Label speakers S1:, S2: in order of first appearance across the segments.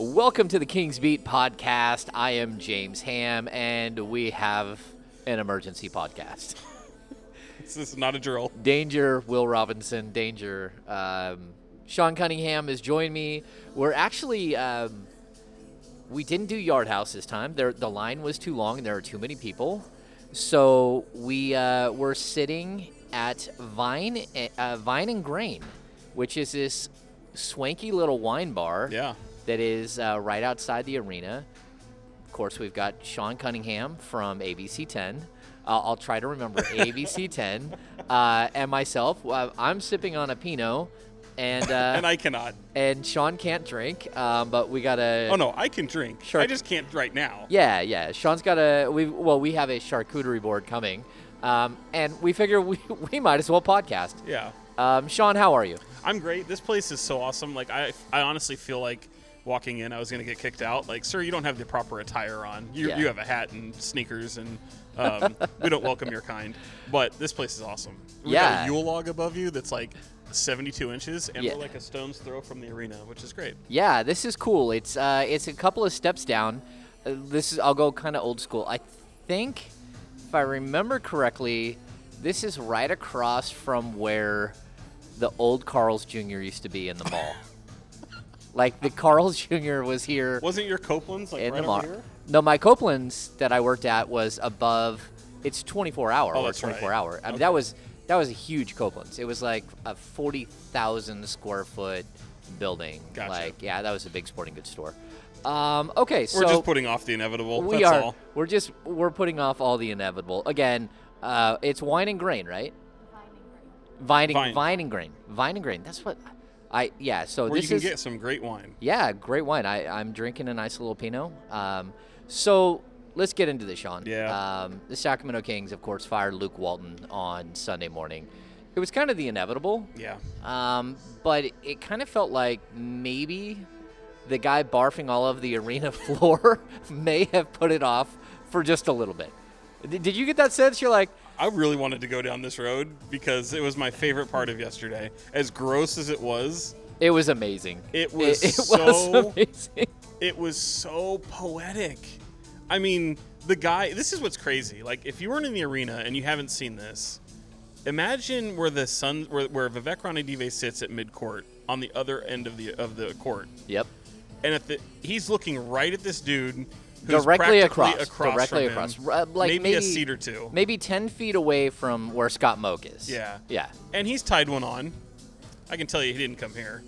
S1: Welcome to the King's Beat podcast. I am James Ham, and we have an emergency podcast.
S2: This is not a drill.
S1: Danger, Will Robinson, danger. Um, Sean Cunningham has joined me. We're actually, um, we didn't do Yard House this time. There, the line was too long and there are too many people. So we uh, were sitting at Vine, uh, Vine and Grain, which is this swanky little wine bar
S2: Yeah.
S1: That is uh, right outside the arena. Of course, we've got Sean Cunningham from ABC 10. Uh, I'll try to remember ABC 10. Uh, and myself, uh, I'm sipping on a Pinot, and uh,
S2: And I cannot.
S1: and Sean can't drink, um, but we got a.
S2: Oh no, I can drink.
S1: Sure.
S2: I just can't right now.
S1: Yeah, yeah. Sean's got a. We well, we have a charcuterie board coming, um, and we figure we, we might as well podcast.
S2: Yeah.
S1: Um, Sean, how are you?
S2: I'm great. This place is so awesome. Like I, I honestly feel like walking in, I was gonna get kicked out. Like, sir, you don't have the proper attire on. You,
S1: Yeah.
S2: you have a hat and sneakers, and um, we don't welcome your kind. But this place is awesome. We
S1: Yeah.
S2: got a Yule log above you that's like 72 inches, and
S1: Yeah.
S2: we're like a stone's throw from the arena, which is great.
S1: Yeah, this is cool. It's uh, it's a couple of steps down. Uh, this is I'll go kind of old school. I think, if I remember correctly, this is right across from where the old Carl's Jr. used to be in the mall. like the Carl's Jr. was here
S2: Wasn't your Copeland's like
S1: in
S2: right
S1: the
S2: over here?
S1: No, my Copeland's that I worked at was above. It's 24 hour
S2: Oh,
S1: or
S2: that's right.
S1: 24 hour. I mean,
S2: Okay.
S1: that was that was a huge Copeland's. It was like a 40,000 square foot building.
S2: Gotcha.
S1: Like, yeah, that was a big sporting goods store. Um, okay, so
S2: We're just putting off the inevitable.
S1: we
S2: that's
S1: are.
S2: all.
S1: We're just we're putting off all the inevitable. Again, uh, it's wine and grain, right? Vine and
S2: Vine.
S1: vine and grain. Vine and grain. That's what I yeah. So
S2: Where
S1: this
S2: you can
S1: is
S2: get some great wine.
S1: yeah, great wine. I, I'm drinking a nice little Pinot. Um, so let's get into this, Sean.
S2: Yeah.
S1: Um, the Sacramento Kings, of course, fired Luke Walton on Sunday morning. It was kind of the inevitable,
S2: Yeah.
S1: um, but it, kind of felt like maybe the guy barfing all over the arena floor may have put it off for just a little bit. Did, did you get that sense? You're like,
S2: I really wanted to go down this road because it was my favorite part of yesterday. As gross as it was,
S1: it was amazing.
S2: It was
S1: it,
S2: so-
S1: was amazing.
S2: it was so poetic. I mean, the guy, this is what's crazy. Like, if you weren't in the arena and you haven't seen this, imagine where the sun, where, where Vivek Ranadive sits at midcourt on the other end of the of the court,
S1: Yep.
S2: and at the he's looking right at this dude.
S1: Directly
S2: practically
S1: across. directly
S2: him,
S1: across. Uh, like
S2: maybe,
S1: maybe
S2: a seat or two.
S1: maybe 10 feet away from where Scott Moak is.
S2: Yeah.
S1: Yeah.
S2: And he's tied one on. I can tell you he didn't come here.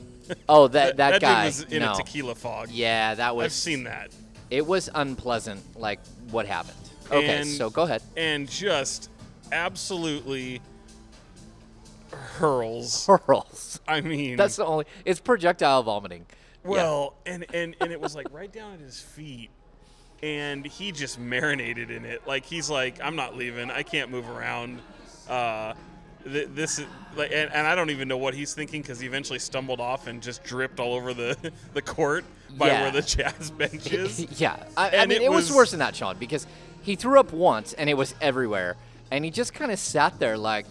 S1: Oh, that that, guy.
S2: dude was in
S1: no.
S2: a tequila fog.
S1: Yeah, that was.
S2: I've seen that.
S1: It was unpleasant, like what happened. Okay,
S2: And-
S1: so go ahead.
S2: And just absolutely hurls.
S1: Hurls.
S2: I mean,
S1: That's the only. It's projectile vomiting. Yeah.
S2: well, and, and, and it was like right down at his feet. And he just marinated in it. Like he's like, I'm not leaving. I can't move around. Uh, th- this is like, and, and I don't even know what he's thinking because he eventually stumbled off and just dripped all over the the court by
S1: Yeah.
S2: where the jazz bench is.
S1: yeah, I, I mean,
S2: it
S1: it was,
S2: was-
S1: worse than that, Sean, because he threw up once and it was everywhere, and he just kind of sat there like,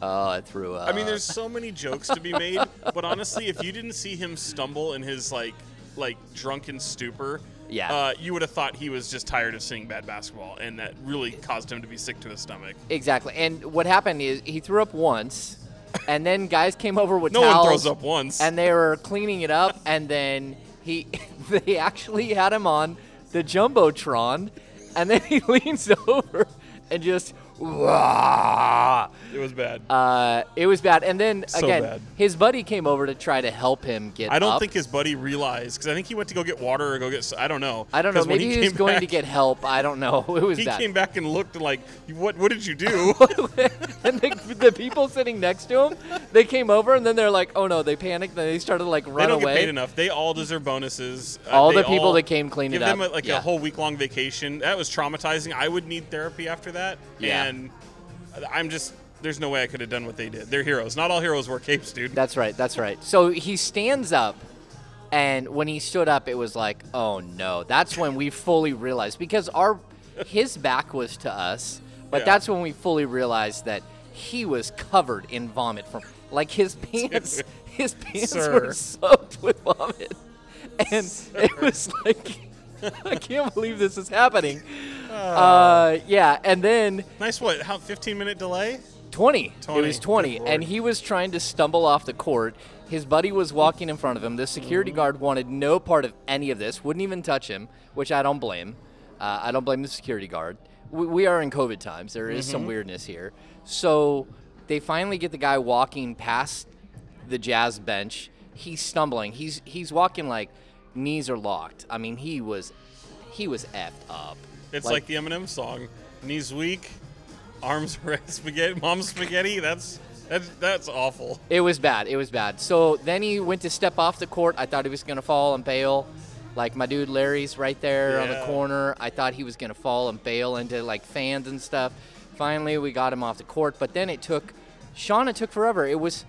S1: "Oh, I threw up."
S2: I mean, there's so many jokes to be made, but honestly, if you didn't see him stumble in his like like drunken stupor,
S1: Yeah.
S2: uh, you would have thought he was just tired of seeing bad basketball, and that really caused him to be sick to his stomach.
S1: exactly. And what happened is he threw up once, and then guys came over with
S2: No
S1: towels.
S2: one throws up once.
S1: and they were cleaning it up, and then he they actually had him on the jumbotron, and then he leans over and just. Wah!
S2: it was bad.
S1: Uh, it was bad, and then
S2: So
S1: again,
S2: bad.
S1: his buddy came over to try to help him get.
S2: I don't
S1: up.
S2: think his buddy realized because I think he went to go get water or go get. s- I don't know.
S1: I don't know.
S2: 'Cause when
S1: Maybe he, was
S2: came
S1: going to
S2: back-
S1: get help. I don't know. It was
S2: He
S1: bad.
S2: came back and looked like, "What? What did you do?"
S1: and the, the people sitting next to him, they came over, and then they're like, "Oh no!" They panicked. and they started like
S2: they
S1: run
S2: don't
S1: away.
S2: get paid enough. They all deserve bonuses. Uh,
S1: All
S2: they
S1: the people that came clean
S2: give
S1: it
S2: them
S1: up.
S2: a, like
S1: Yeah.
S2: a whole week long vacation. That was traumatizing. I would need therapy after that.
S1: Yeah.
S2: And I'm just there's no way I could have done what they did. They're heroes. Not all heroes wear capes, dude.
S1: That's right. That's right. So he stands up, and when he stood up, it was like, oh no. That's when we fully realized because our his back was to us, but
S2: Yeah.
S1: that's when we fully realized that he was covered in vomit from like his pants. his pants
S2: Sir.
S1: were soaked with vomit. and it was like, I can't believe this is happening. Uh, yeah, and then
S2: Nice. What? How? 15 minute delay?
S1: 20.
S2: 20,
S1: It was 20.
S2: good
S1: And he was trying to stumble off the court. His buddy was walking in front of him. The security
S2: Mm-hmm.
S1: guard wanted no part of any of this, wouldn't even touch him, which I don't blame. Uh, I don't blame the security guard. We, we are in COVID times. There is
S2: Mm-hmm.
S1: some weirdness here. So they finally get the guy walking past the jazz bench. He's stumbling. He's he's walking like knees are locked. I mean, he was he was effed up.
S2: It's like, the Eminem song. Knees weak, arms red spaghetti, mom's spaghetti. That's that's that's awful.
S1: It was bad. It was bad. So then he went to step off the court. I thought he was going to fall and bail. Like my dude Larry's right there on the corner. I thought he was going to fall and bail into like fans and stuff. Finally, we got him off the court. But then it took, Sean, it took forever. It was,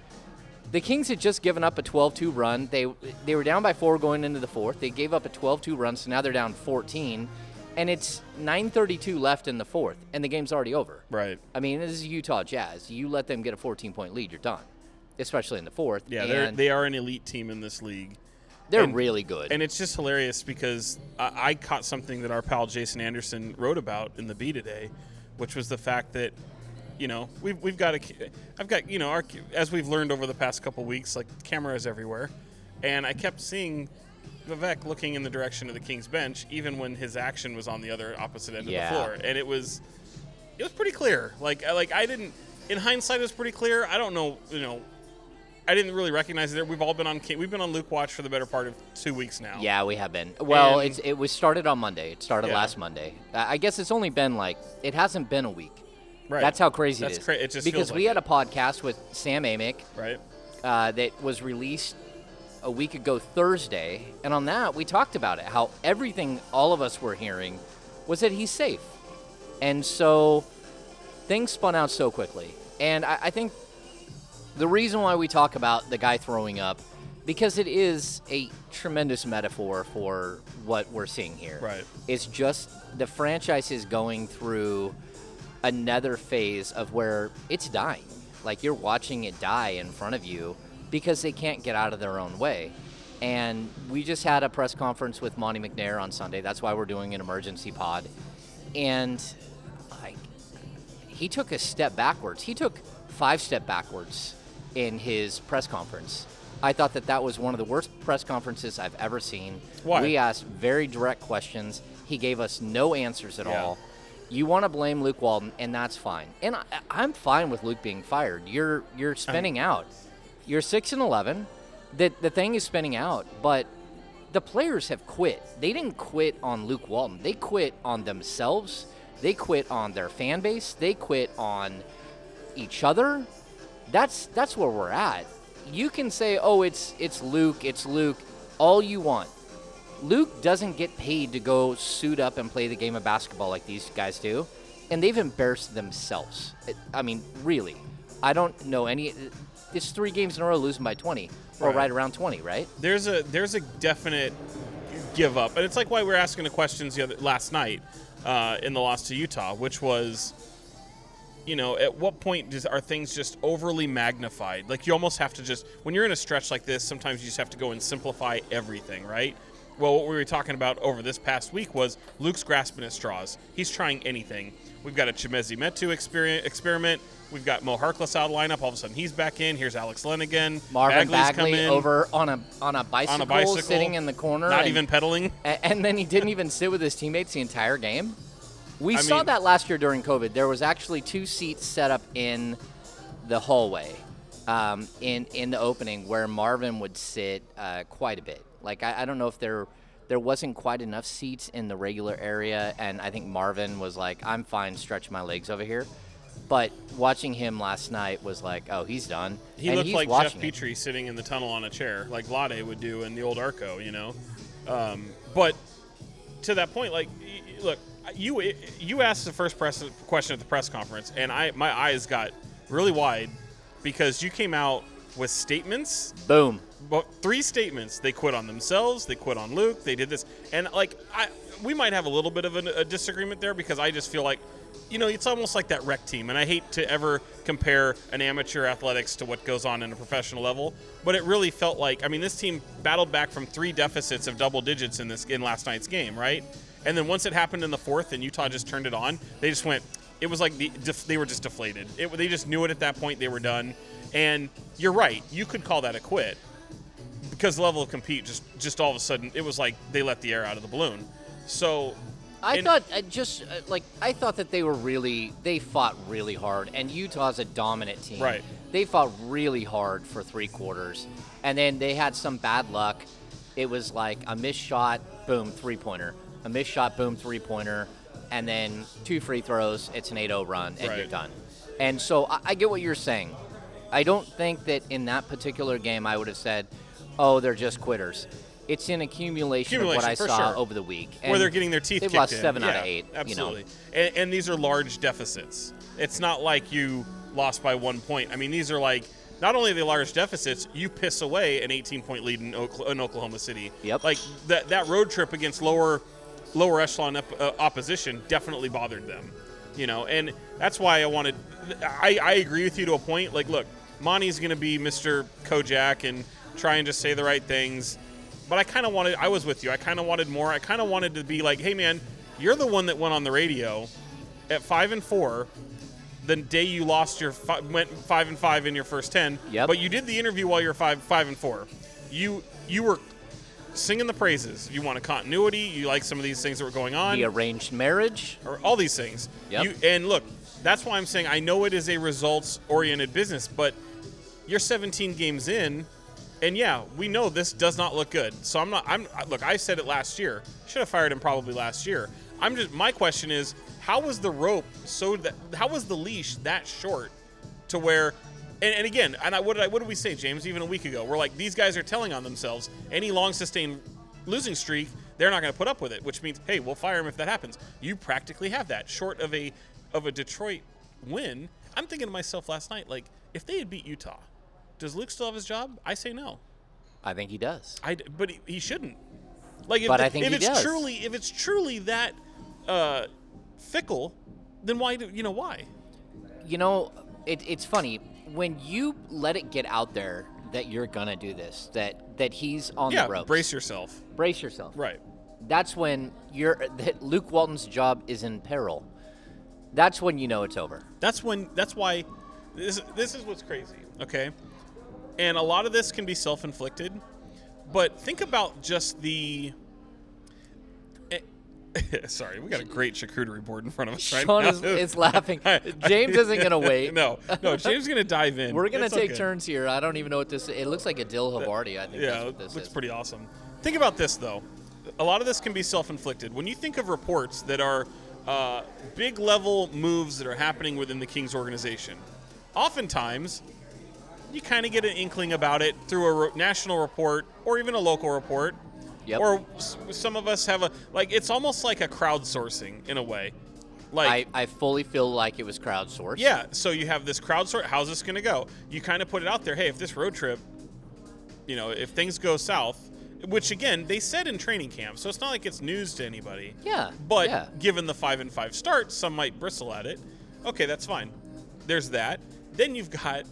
S1: the Kings had just given up a 12-2 run. They they were down by four going into the fourth. They gave up a 12-2 run, so now they're down 14, and it's 9:32 left in the fourth, and the game's already over.
S2: Right.
S1: I mean, this is Utah Jazz. You let them get a 14 point lead, you're done. Especially in the fourth.
S2: Yeah,
S1: and
S2: they're they are an elite team in this league.
S1: they're
S2: and-
S1: really good.
S2: And it's just hilarious because I, I caught something that our pal Jason Anderson wrote about in the Bee today, which was the fact that, you know, we've, we've got a, I've got, you know, our, as we've learned over the past couple weeks, like cameras everywhere. And I kept seeing Vivek looking in the direction of the King's bench, even when his action was on the other opposite end
S1: Yeah.
S2: of the floor. And it was, it was pretty clear. Like, like I didn't, in hindsight, it was pretty clear. I don't know, you know, I didn't really recognize it. We've all been on we've been on Luke Watch for the better part of two weeks now.
S1: yeah, we have been. Well,
S2: And-
S1: it's, it was started on Monday. It started
S2: Yeah.
S1: last Monday. I guess it's only been like, it hasn't been a week.
S2: Right.
S1: That's how crazy
S2: That's
S1: it is.
S2: cra- it just
S1: because we
S2: like
S1: had a podcast with Sam Amick
S2: right.
S1: uh, that was released a week ago Thursday, and on that we talked about it. How everything all of us were hearing was that he's safe, and so things spun out so quickly. And I, I think the reason why we talk about the guy throwing up because it is a tremendous metaphor for what we're seeing here.
S2: Right.
S1: It's just the franchise is going through another phase of where it's dying. Like you're watching it die in front of you because they can't get out of their own way. And we just had a press conference with Monte McNair on Sunday. That's why we're doing an emergency pod. And like he took a step backwards. He took five step backwards in his press conference. I thought that that was one of the worst press conferences I've ever seen.
S2: Why?
S1: We asked very direct questions. He gave us no answers at
S2: Yeah.
S1: all. You want to blame Luke Walton, and that's fine. And I, I'm fine with Luke being fired. You're you're spinning out. You're six and eleven. The the thing is spinning out, but the players have quit. They didn't quit on Luke Walton. They quit on themselves. They quit on their fan base. They quit on each other. That's that's where we're at. You can say, "Oh, it's it's Luke, it's Luke," all you want. Luke doesn't get paid to go suit up and play the game of basketball like these guys do, and they've embarrassed themselves. I mean, really. I don't know any. It's three games in a row losing by 20, or
S2: Right.
S1: right around 20, right?
S2: There's a there's a definite give up, and it's like why we were asking the questions the other last night uh, in the loss to Utah, which was, you know, at what point does are things just overly magnified? Like you almost have to just when you're in a stretch like this, sometimes you just have to go and simplify everything, right? Well, what we were talking about over this past week was Luke's grasping at straws. He's trying anything. We've got a Chimezi Metu experiment. We've got Mo Harkless out of lineup. All of a sudden, he's back in. Here's Alex Len again.
S1: Marvin
S2: Bagley's come
S1: Bagley
S2: in.
S1: over on a on a bicycle,
S2: on a bicycle,
S1: sitting in the corner,
S2: not
S1: and,
S2: even pedaling.
S1: and then he didn't even sit with his teammates the entire game. We
S2: I
S1: saw
S2: mean-
S1: that last year during COVID. There was actually two seats set up in the hallway, um, in in the opening where Marvin would sit uh, quite a bit. Like I, I don't know if there there wasn't quite enough seats in the regular area, and I think Marvin was like, "I'm fine, stretch my legs over here." But watching him last night was like, "Oh, he's done."
S2: He
S1: and
S2: looked
S1: he's
S2: like Jeff
S1: watching it.
S2: Petrie sitting in the tunnel on a chair, like Lade would do in the old Arco, you know. Um, but to that point, like, y- y- look, you you asked the first press question at the press conference, and I my eyes got really wide because you came out with statements
S1: Boom.
S2: Three statements. They quit on themselves. They quit on Luke. They did this, and like I, we might have a little bit of a, a disagreement there because I just feel like, you know, it's almost like that rec team, and I hate to ever compare an amateur athletics to what goes on in a professional level, but it really felt like I mean this team battled back from three deficits of double digits in this in last night's game, right? And then once it happened in the fourth, and Utah just turned it on, they just went. It was like the, def, they were just deflated. It, they just knew it at that point. They were done. And you're right. You could call that a quit because the level of compete just just all of a sudden it was like they let the air out of the balloon. So
S1: I thought uh, just uh, like I thought that they were really they fought really hard, and Utah's a dominant team.
S2: Right.
S1: They fought really hard for three quarters, and then they had some bad luck. It was like a missed shot, boom, three pointer. A missed shot, boom, three pointer, and then two free throws. It's an 8-0 run, and you're done. And so I, I get what you're saying. I don't think that in that particular game I would have said, "Oh, they're just quitters." It's an accumulation, of what I saw
S2: sure.
S1: over the week.
S2: where they're getting their teeth
S1: They've
S2: kicked
S1: lost
S2: in.
S1: seven out of eight.
S2: Absolutely.
S1: You know.
S2: and, and these are large deficits. It's not like you lost by one point. I mean, these are like not only are they large deficits, you piss away an 18 point lead in, in Oklahoma City.
S1: Yep.
S2: Like that that road trip against lower lower echelon op- uh, opposition definitely bothered them. You know, and that's why I wanted. I, I agree with you to a point. Like, look, Monte's going to be Mr. Kojak and try and just say the right things. But I kind of wanted. I was with you. I kind of wanted more. I kind of wanted to be like, hey man, you're the one that went on the radio at five and four. The day you lost your fi- went five and five in your first ten.
S1: Yep.
S2: But you did the interview while you're five five and four. You you were singing the praises. You want a continuity. You like some of these things that were going on
S1: the arranged marriage.
S2: or all these things.
S1: Yep.
S2: You, and look, that's why I'm saying I know it is a results oriented business, but you're 17 games in, and yeah, we know this does not look good. So I'm not. I'm look. I said it last year. Should have fired him probably last year. I'm just. My question is, how was the rope so that? How was the leash that short to where? And, and again, and I, what did I, what did we say, James? Even a week ago, we're like these guys are telling on themselves. Any long sustained losing streak, they're not going to put up with it. Which means, hey, we'll fire him if that happens. You practically have that. Short of a of a Detroit win, I'm thinking to myself last night, like if they had beat Utah, does Luke still have his job? I say no.
S1: I think he does.
S2: I but he, he shouldn't. Like if,
S1: But I think
S2: if
S1: he
S2: it's
S1: does.
S2: truly if it's truly that uh, fickle, then why do you know why?
S1: You know, it, it's funny when you let it get out there that you're gonna do this. That that he's on
S2: yeah,
S1: the ropes.
S2: brace yourself.
S1: Brace yourself.
S2: Right.
S1: That's when you're that Luke Walton's job is in peril. That's when you know it's over.
S2: That's when. That's why. This this is what's crazy. Okay, and a lot of this can be self inflicted, but think about just the. eh, Sorry, we got a great charcuterie board in front of us right
S1: Sean
S2: now.
S1: is, is laughing. James isn't gonna wait.
S2: no, no, James is gonna dive in.
S1: We're gonna
S2: It's
S1: take
S2: okay.
S1: turns here. I don't even know what this. It looks like a dill Havarti. I think
S2: Yeah,
S1: that's what this
S2: looks
S1: is.
S2: pretty awesome. Think about this though. A lot of this can be self-inflicted. When you think of reports that are uh, big level moves that are happening within the Kings organization, oftentimes you kind of get an inkling about it through a ro- national report or even a local report.
S1: Yep.
S2: Or s- some of us have a like. It's almost like a crowdsourcing in a way. Like
S1: I, I fully feel like it was crowdsourced.
S2: yeah, so you have this crowdsource. How's this going to go? You kind of put it out there. Hey, if this road trip, you know, if things go south, which again they said in training camp, so it's not like it's news to anybody.
S1: Yeah.
S2: But
S1: yeah.
S2: given the five and five start, some might bristle at it. Okay, that's fine. There's that. Then you've got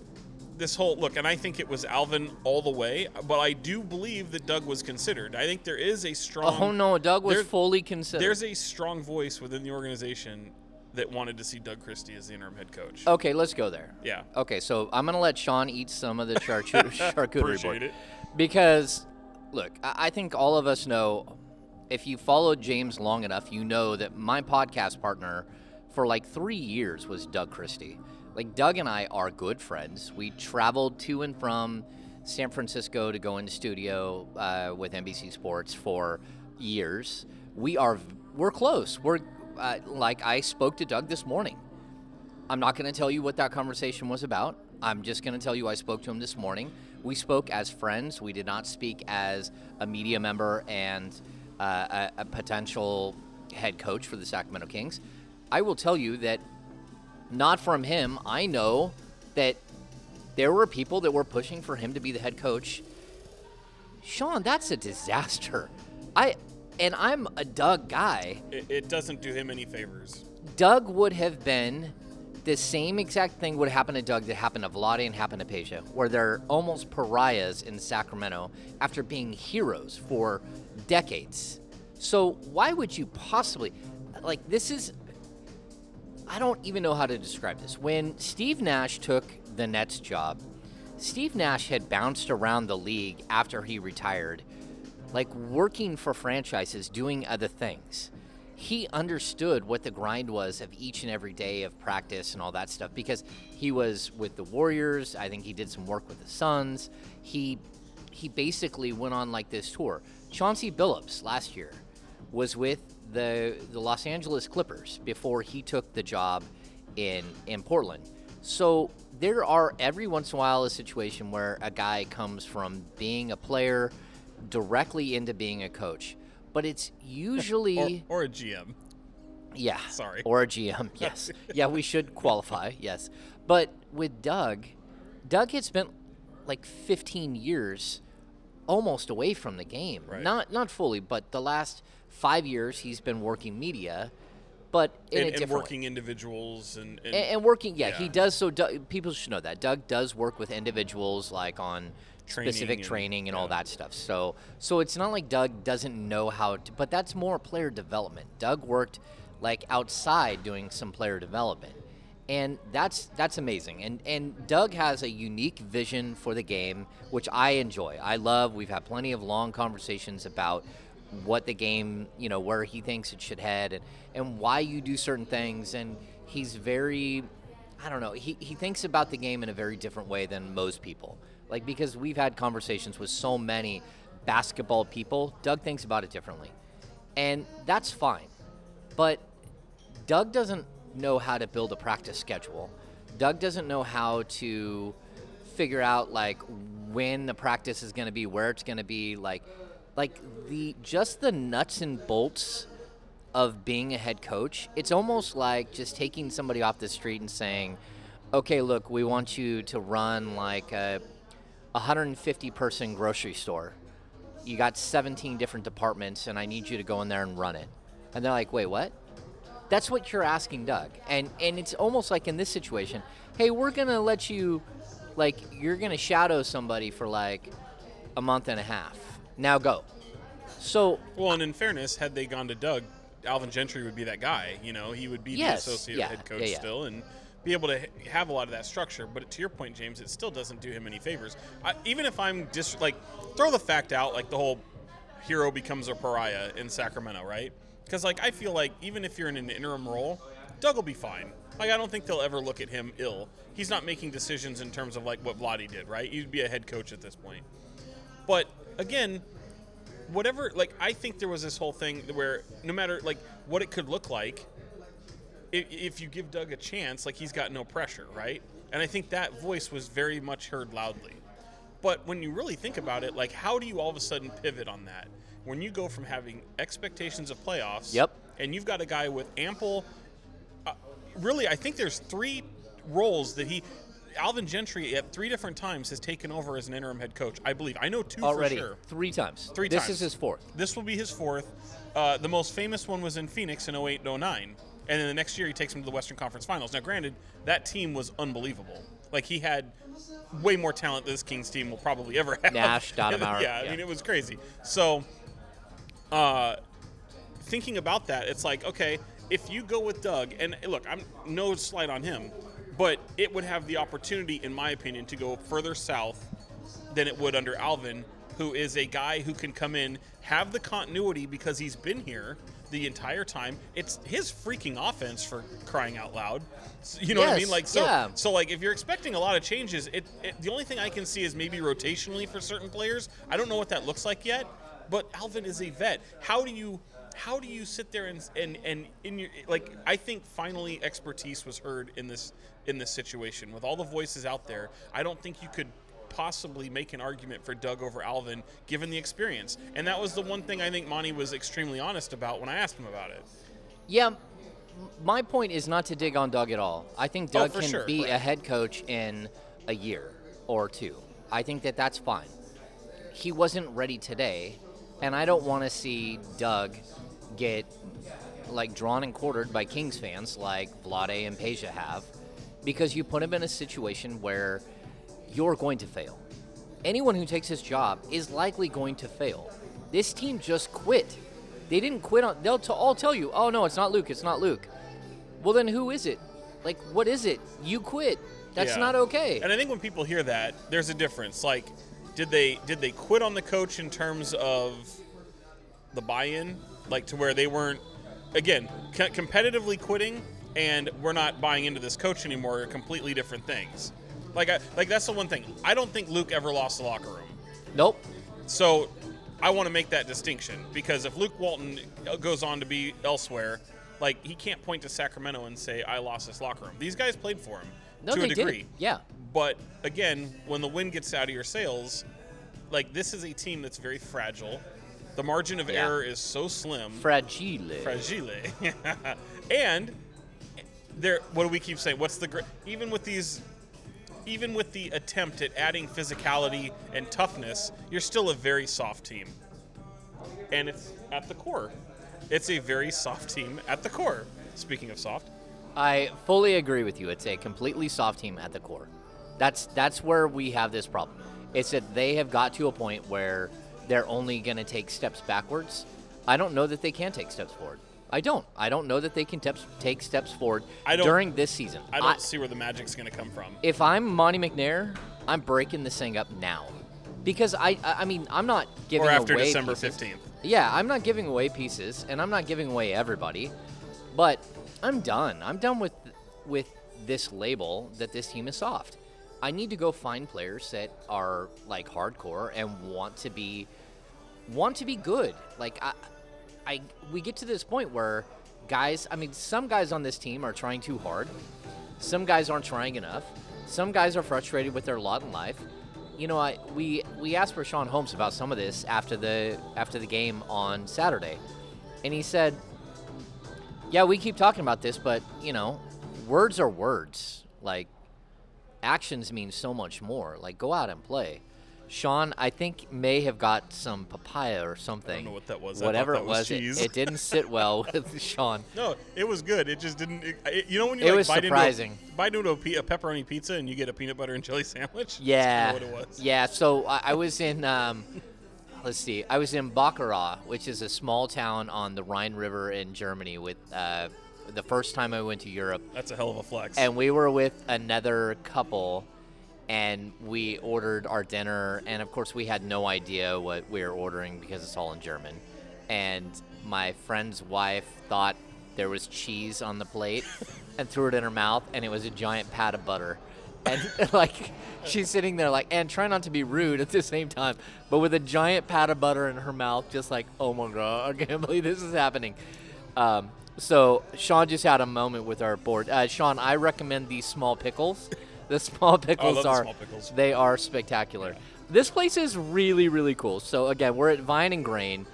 S2: this whole look, and I think it was Alvin all the way, but I do believe that Doug was considered. I think there is a strong.
S1: Oh no, Doug was
S2: there-
S1: fully considered.
S2: There's a strong voice within the organization that wanted to see Doug Christie as the interim head coach.
S1: Okay, let's go there.
S2: Yeah.
S1: Okay, so I'm gonna let Sean eat some of the charcuterie, charcuterie
S2: Appreciate
S1: board
S2: it.
S1: because, look, I, I think all of us know. If you followed James long enough, you know that my podcast partner for like three years was Doug Christie. Like Doug and I are good friends. We traveled to and from San Francisco to go into studio uh, with NBC Sports for years. We are we're close. We're uh, like I spoke to Doug this morning. I'm not going to tell you what that conversation was about. I'm just going to tell you I spoke to him this morning. We spoke as friends. We did not speak as a media member and uh, a, a potential head coach for the Sacramento Kings. I will tell you that not from him, I know that there were people that were pushing for him to be the head coach. Sean, that's a disaster. I and I'm a Doug guy.
S2: It, it doesn't do him any favors.
S1: Doug would have been the same exact thing would happen to Doug that happened to Vlade and happened to Peja, where they're almost pariahs in Sacramento after being heroes for decades. So why would you possibly like this is I don't even know how to describe this. When Steve Nash took the Nets job, Steve Nash had bounced around the league after he retired, like working for franchises, doing other things. He understood what the grind was of each and every day of practice and all that stuff because he was with the Warriors. I think he did some work with the Suns. He he basically went on like this tour. Chauncey Billups last year was with the the Los Angeles Clippers before he took the job in in Portland. So there are every once in a while a situation where a guy comes from being a player directly into being a coach, but it's usually
S2: Or, or a GM.
S1: yeah.
S2: Sorry.
S1: Or a GM, yes. yeah, we should qualify, yes. But with Doug, Doug had spent like 15 years almost away from the game.
S2: Right.
S1: Not not fully, but the last five years he's been working media, but in a
S2: And, and
S1: different way.
S2: working individuals and, and,
S1: And, working, yeah, he does. So Doug, people should know that Doug does work with individuals, like on
S2: Training
S1: specific
S2: and-
S1: training and all that stuff. So, so it's not like Doug doesn't know how to, but that's more player development. Doug worked like outside doing some player development, and that's that's amazing. And and Doug has a unique vision for the game, which I enjoy. I love. We've had plenty of long conversations about what the game, you know, where he thinks it should head and, and why you do certain things. And he's very, I don't know, he, he thinks about the game in a very different way than most people. Like, because we've had conversations with so many basketball people, Doug thinks about it differently. And that's fine. But Doug doesn't know how to build a practice schedule. Doug doesn't know how to figure out like when the practice is going to be, where it's going to be, like like the just the nuts and bolts of being a head coach. It's almost like just taking somebody off the street and saying, "Okay, look, we want you to run like a 150 person grocery store. You got 17 different departments and I need you to go in there and run it." And they're like, "Wait, what?" That's what you're asking Doug. And and it's almost like in this situation, hey, we're gonna let you like you're gonna shadow somebody for like a month and a half. Now go. So
S2: well, and in fairness, had they gone to Doug, Alvin Gentry would be that guy. You know, he would be
S1: Yes,
S2: the associate
S1: yeah,
S2: head coach
S1: yeah, yeah.
S2: still, and be able to have a lot of that structure. But to your point, James, it still doesn't do him any favors. I, even if I'm dis like throw the fact out, like the whole hero becomes a pariah in Sacramento, right? Because like I feel like even if you're in an interim role, Doug will be fine. Like I don't think they'll ever look at him ill. He's not making decisions in terms of like what Vlade did, right? He'd be a head coach at this point. But again, whatever like I think there was this whole thing where no matter like what it could look like, if, if you give Doug a chance, like he's got no pressure, right? And I think that voice was very much heard loudly. But when you really think about it, like how do you all of a sudden pivot on that? When you go from having expectations of playoffs,
S1: Yep.
S2: and you've got a guy with ample uh, really, I think there's three roles that he, Alvin Gentry, at three different times has taken over as an interim head coach. I believe. I know two
S1: already
S2: for sure.
S1: three times.
S2: Three
S1: this
S2: times.
S1: is his fourth.
S2: This will be his fourth. Uh, the most famous one was in Phoenix in 08 and 09. And then the next year he takes him to the Western Conference Finals. Now, granted, that team was unbelievable. Like, he had way more talent than this Kings team will probably ever have.
S1: Nash, Stoudemire,
S2: yeah, I
S1: yeah.
S2: mean, it was crazy. So, uh, thinking about that, it's like, okay, if you go with Doug, and look, I'm no slight on him, but it would have the opportunity, in my opinion, to go further south than it would under Alvin, who is a guy who can come in, have the continuity because he's been here the entire time. It's his freaking offense for crying out loud. You know what I mean? Like so.
S1: yeah.
S2: So like, if you're expecting a lot of changes, it, it the only thing I can see is maybe rotationally for certain players. I don't know what that looks like yet. But Alvin is a vet. How do you? How do you sit there and and and in your like? I think finally expertise was heard in this in this situation with all the voices out there. I don't think you could possibly make an argument for Doug over Alvin given the experience. And that was the one thing I think Monte was extremely honest about when I asked him about it.
S1: Yeah, my point is not to dig on Doug at all. I think
S2: Oh,
S1: Doug
S2: for
S1: can
S2: sure,
S1: be
S2: right.
S1: a head coach in a year. or two. I think that that's fine. He wasn't ready today, and I don't want to see Doug get like drawn and quartered by Kings fans like Vlade and Peja have, because you put him in a situation where you're going to fail. Anyone who takes his job is likely going to fail. This team just quit. They didn't quit on. They'll t- all tell you, "Oh no, it's not Luke. It's not Luke." Well, then who is it? Like, what is it? You quit. That's
S2: Yeah.
S1: not okay.
S2: And I think when people hear that, there's a difference. Like, did they did they quit on the coach in terms of the buy-in, like to where they weren't again co- competitively quitting and we're not buying into this coach anymore are completely different things. Like, I, like that's the one thing. I don't think Luke ever lost the locker room.
S1: Nope.
S2: So I want to make that distinction because if Luke Walton uh, goes on to be elsewhere, like he can't point to Sacramento and say I lost this locker room. These guys played for him
S1: No,
S2: to a degree.
S1: did. Yeah.
S2: But again, when the wind gets out of your sails, like this is a team that's very fragile. The margin of
S1: Yeah.
S2: error is so slim.
S1: Fragile.
S2: fragile. and there what do we keep saying? What's the even with these even with the attempt at adding physicality and toughness, you're still a very soft team. And it's at the core. It's a very soft team at the core. Speaking of soft,
S1: I fully agree with you. It's a completely soft team at the core. That's that's where we have this problem. It's that they have got to a point where they're only going to take steps backwards. I don't know that they can take steps forward. I don't. I don't know that they can teps take steps forward
S2: I
S1: during this season.
S2: I don't see where the magic's going to come from.
S1: if I'm Monte McNair, I'm breaking this thing up now, because I I I mean I'm not giving
S2: Or after
S1: away
S2: December. 15th.
S1: Yeah, I'm not giving away pieces, and I'm not giving away everybody, but I'm done. I'm done with with this label that this team is soft. I need to go find players that are like hardcore and want to be want to be good. Like I, I we get to this point where guys. I mean, some guys on this team are trying too hard. Some guys aren't trying enough. Some guys are frustrated with their lot in life. You know, I we we asked Richaun Holmes about some of this after the after the game on Saturday, and he said, "Yeah, we keep talking about this, but you know, words are words. Like actions mean so much more. Like go out and play." Sean, I think may have got some papaya or something.
S2: I don't know what that was.
S1: Whatever
S2: that
S1: it
S2: was
S1: was, it, it didn't sit well with Sean.
S2: No, it was good. It just didn't. It, it- you know when you
S1: It
S2: like
S1: was
S2: bite
S1: surprising.
S2: into a, bite into a, pe- a pepperoni pizza and you get a peanut butter and jelly sandwich.
S1: Yeah,
S2: what it was.
S1: yeah. So I, I was in, um, let's see, I was in Bacharach, which is a small town on the Rhine River in Germany. With uh, the first time I went to Europe,
S2: That's a hell of a flex.
S1: and we were with another couple, and we ordered our dinner, and of course we had no idea what we were ordering because it's all in German, and my friend's wife thought there was cheese on the plate, and threw it in her mouth, and it was a giant pat of butter. And like she's sitting there like and try not to be rude at the same time, but with a giant pat of butter in her mouth, just like, oh my god, I can't believe this is happening. Um, so Sean just had a moment with our board. Uh, Sean, I recommend these small pickles. The small pickles
S2: love the
S1: are
S2: small pickles.
S1: they are spectacular. This place is really really cool. So again, we're at Vine and Grain,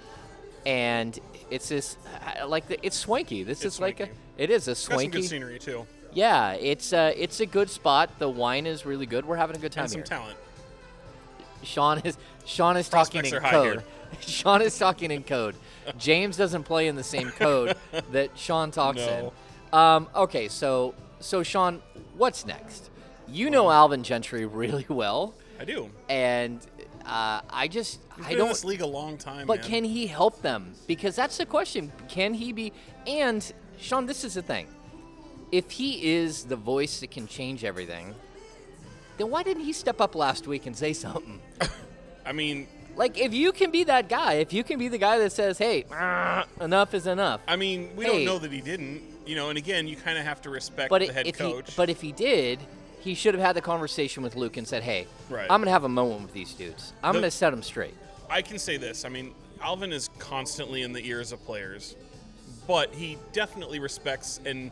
S1: and it's this uh, like the, it's swanky. This
S2: It's
S1: is like a it is a swanky.
S2: good scenery too,
S1: Yeah, it's uh, it's a good spot. The wine is really good. We're having a good time
S2: and some
S1: here.
S2: talent.
S1: Sean is Sean is talking in code. Sean is talking in code. James doesn't play in the same code that Sean talks
S2: No.
S1: in. Um, okay, so so Sean, what's next? You know Alvin Gentry really well,
S2: I do.
S1: and uh, I just
S2: He's
S1: I
S2: been
S1: don't.
S2: this league a long time.
S1: But
S2: man.
S1: can he help them? Because that's the question. Can he be? And Sean, this is the thing. If he is the voice that can change everything, then why didn't he step up last week and say something?
S2: I mean,
S1: Like, if you can be that guy, if you can be the guy that says, "Hey, enough is enough,"
S2: I mean, we
S1: Hey.
S2: don't know that he didn't. You know, and again, you kind of have to respect
S1: but
S2: the
S1: it,
S2: head coach.
S1: he, but if he did, he should have had the conversation with Luke and said, "Hey,
S2: Right.
S1: I'm gonna have a moment with these dudes. I'm
S2: The-
S1: gonna set them straight."
S2: I can say this. I mean, Alvin is constantly in the ears of players, but he definitely respects and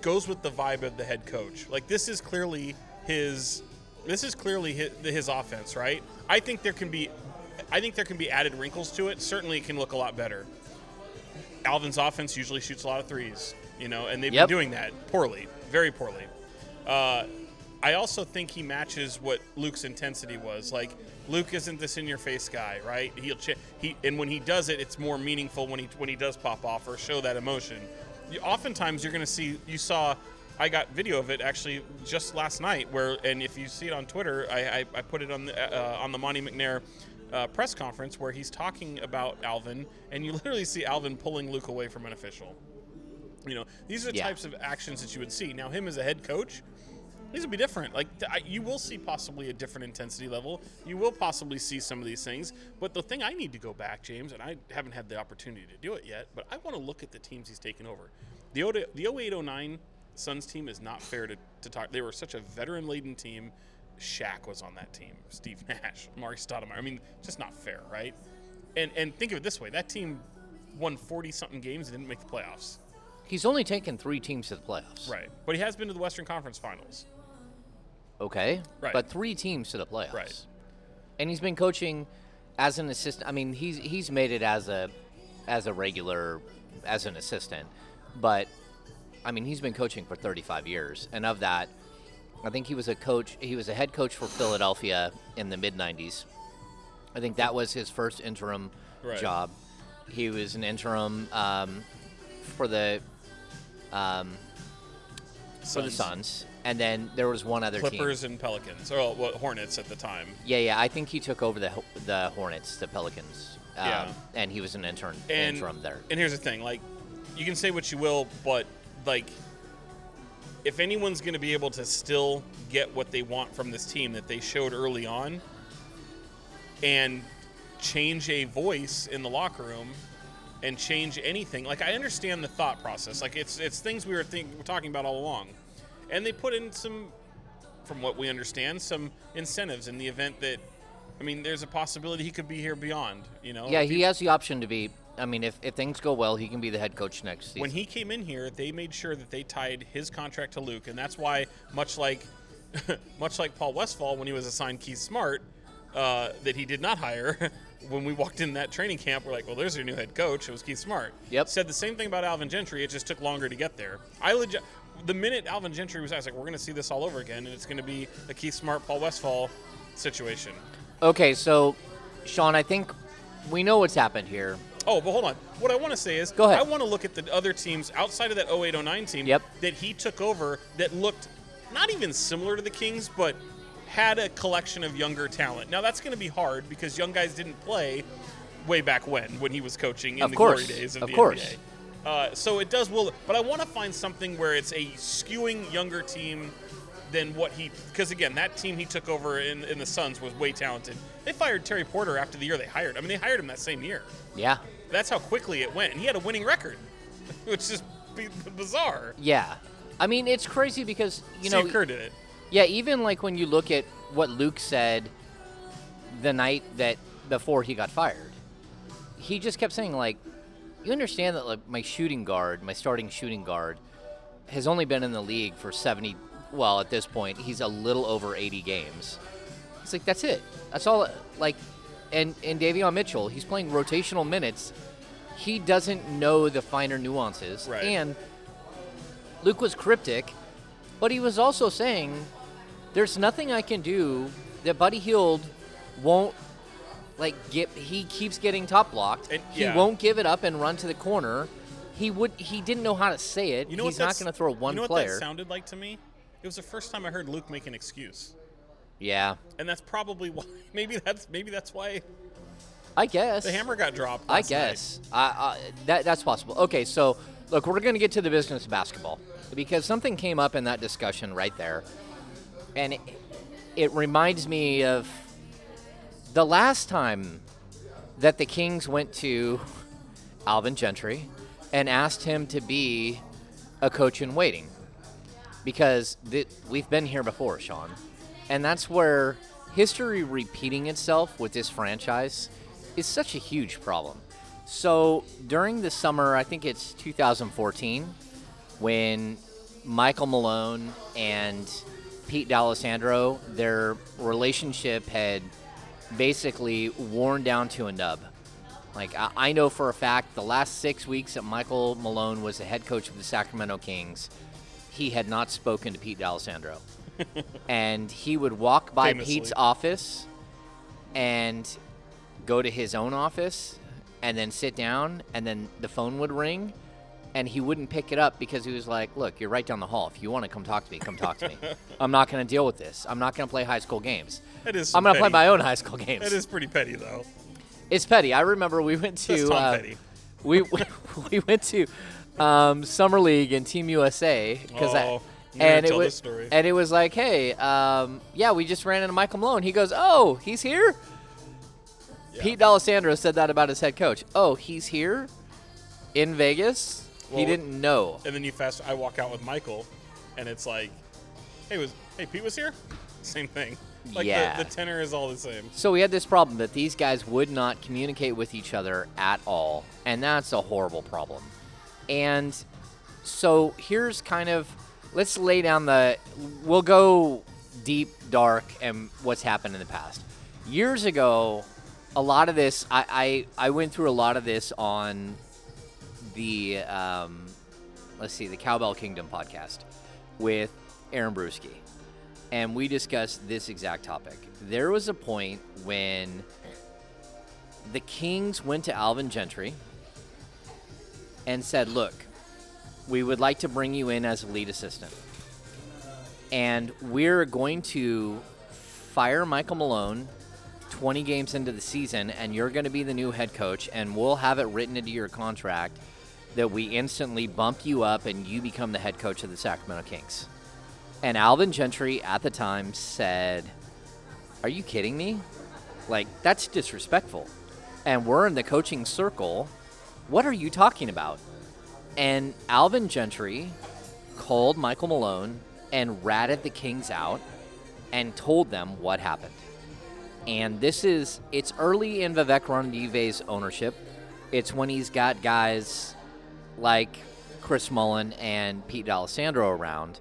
S2: goes with the vibe of the head coach. Like this is clearly his this is clearly his, his offense, right? I think there can be I think there can be added wrinkles to it. Certainly it can look a lot better. Alvin's offense usually shoots a lot of threes, you know, and they've
S1: Yep.
S2: been doing that poorly, very poorly. Uh, I also think he matches what Luke's intensity was. Like Luke isn't this in-your-face guy, right? He'll ch- he and when he does it, it's more meaningful when he when he does pop off or show that emotion. You, oftentimes, you're going to see. You saw. I got video of it actually just last night. Where and if you see it on Twitter, I, I, I put it on the uh, on the Monte McNair uh, press conference where he's talking about Alvin, and you literally see Alvin pulling Luke away from an official. You know, these are the
S1: Yeah.
S2: types of actions that you would see. Now, him as a head coach, these will be different. Like I, you will see possibly a different intensity level. You will possibly see some of these things. But the thing I need to go back, James, and I haven't had the opportunity to do it yet, but I want to look at the teams he's taken over. The 08 the 0809 Suns team is not fair to, to talk. They were such a veteran-laden team. Shaq was on that team. Steve Nash, Mari Stoudemire. I mean, just not fair, right? And and think of it this way: that team won 40 something games and didn't make the playoffs.
S1: He's only taken three teams to the playoffs.
S2: Right. But he has been to the Western Conference Finals.
S1: Okay.
S2: Right.
S1: But three teams to the playoffs.
S2: Right.
S1: And he's been coaching as an assistant. I mean, he's he's made it as a as a regular as an assistant, but I mean, he's been coaching for 35 years, and of that, I think he was a coach. He was a head coach for Philadelphia in the mid 90s. I think that was his first interim
S2: Right.
S1: job. He was an interim um, for the um, for the Suns, and then there was one other team.
S2: Clippers and Pelicans, or well, Hornets at the time.
S1: Yeah, yeah. I think he took over the the Hornets, the Pelicans. Um,
S2: Yeah.
S1: And he was an intern
S2: And
S1: interim there.
S2: And here's the thing: like, you can say what you will, but like, if anyone's going to be able to still get what they want from this team that they showed early on, and change a voice in the locker room, and change anything, like I understand the thought process. Like it's it's things we were think, we're talking about all along, and they put in some, from what we understand, some incentives in the event that. I mean, there's a possibility he could be here beyond, you know.
S1: Yeah,
S2: If
S1: he has the option to be. I mean, if, if things go well, he can be the head coach next season.
S2: when he came in here, they made sure that they tied his contract to Luke, and that's why, much like, much like Paul Westphal when he was assigned Keith Smart, uh, that he did not hire. when we walked in that training camp, we're like, "Well, there's your new head coach." It was Keith Smart.
S1: Yep.
S2: Said the same thing about Alvin Gentry. It just took longer to get there. I legit. The minute Alvin Gentry was, I was like, "We're going to see this all over again, and it's going to be a Keith Smart, Paul Westphal situation."
S1: okay, so Sean, I think we know what's happened here.
S2: Oh, but hold on. What I want to say is,
S1: Go ahead.
S2: I want to look at the other teams outside of that 0809 team
S1: Yep.
S2: that he took over that looked not even similar to the Kings, but had a collection of younger talent. Now that's going to be hard because young guys didn't play way back when when he was coaching in
S1: Of
S2: the
S1: course.
S2: glory days of,
S1: Of
S2: the
S1: course.
S2: NBA. Uh, so it does will, but I want to find something where it's a skewing younger team than what he because again that team he took over in, in the Suns was way talented. They fired Terry Porter after the year they hired. I mean they hired him that same year.
S1: Yeah.
S2: That's how quickly it went, and he had a winning record, which is bizarre.
S1: Yeah. I mean, it's crazy because, you know,
S2: Steve Kerr did it.
S1: Yeah, even like when you look at what Luke said the night that before he got fired, he just kept saying like, "You understand that like my shooting guard, my starting shooting guard, has only been in the league for seventy. Well, at this point, he's a little over eighty games. It's like that's it. That's all. Like, and and Davion Mitchell, he's playing rotational minutes. He doesn't know the finer nuances,
S2: Right.
S1: and Luke was cryptic, but he was also saying, "There's nothing I can do that Buddy Hield won't like get. He keeps getting top blocked.
S2: And-
S1: he won't give it up and run to the corner. He would. He didn't know how to say it.
S2: You know
S1: He's not going to throw one
S2: you know
S1: player.
S2: what that sounded like to me? It was the first time I heard Luke make an excuse,
S1: yeah,
S2: and that's probably why. Maybe that's maybe that's why
S1: I guess.
S2: the hammer got dropped.
S1: I guess. I, I, that that's possible. Okay, so look, we're going to get to the business of basketball because something came up in that discussion right there, and it, it reminds me of the last time that the Kings went to Alvin Gentry and asked him to be a coach in waiting because th- we've been here before, Sean. And that's where history repeating itself with this franchise is such a huge problem. So during the summer, I think it's 2014, when Michael Malone and Pete D'Alessandro, their relationship had basically worn down to a nub. Like I, I know for a fact, the last six weeks that Michael Malone was the head coach of the Sacramento Kings, he had not spoken to Pete D'Alessandro. and he would walk by
S2: Famously.
S1: Pete's office and go to his own office and then sit down and then the phone would ring and he wouldn't pick it up because he was like, "Look, you're right down the hall. If you want to come talk to me, come talk to me. I'm not going to deal with this. I'm not going to play high school games.
S2: That is.
S1: I'm going to play my own high school games."
S2: That is pretty petty, though.
S1: It's petty. I remember we went to uh,
S2: Petty.
S1: we we went to um, summer league and Team USA because
S2: Oh,
S1: I and it was and it was like, hey, um, yeah, we just ran into Michael Malone. He goes, oh, he's here.
S2: Yeah.
S1: Pete D'Alessandro said that about his head coach. Oh, he's here in Vegas. He didn't know.
S2: And then you fast. I walk out with Michael, and it's like, hey, was hey Pete was here? Same thing. Like
S1: Yeah.
S2: the, the tenor is all the same.
S1: So we had this problem that these guys would not communicate with each other at all, and that's a horrible problem. And so here's kind of let's lay down the we'll go deep, dark, and what's happened in the past. Years ago, a lot of this I I, I went through a lot of this on the um, let's see the Cowbell Kingdom podcast with Aaron Bruski and we discussed this exact topic. There was a point when the Kings went to Alvin Gentry and said, Look, we would like to bring you in as a lead assistant. And we're going to fire Michael Malone 20 games into the season, and you're going to be the new head coach, and we'll have it written into your contract that we instantly bump you up and you become the head coach of the Sacramento Kings. And Alvin Gentry at the time said, Are you kidding me? Like, that's disrespectful. And we're in the coaching circle. What are you talking about? And Alvin Gentry called Michael Malone and ratted the Kings out and told them what happened. And this is, it's early in Vivek Ranadivé's ownership. It's when he's got guys like Chris Mullin and Pete D'Alessandro around.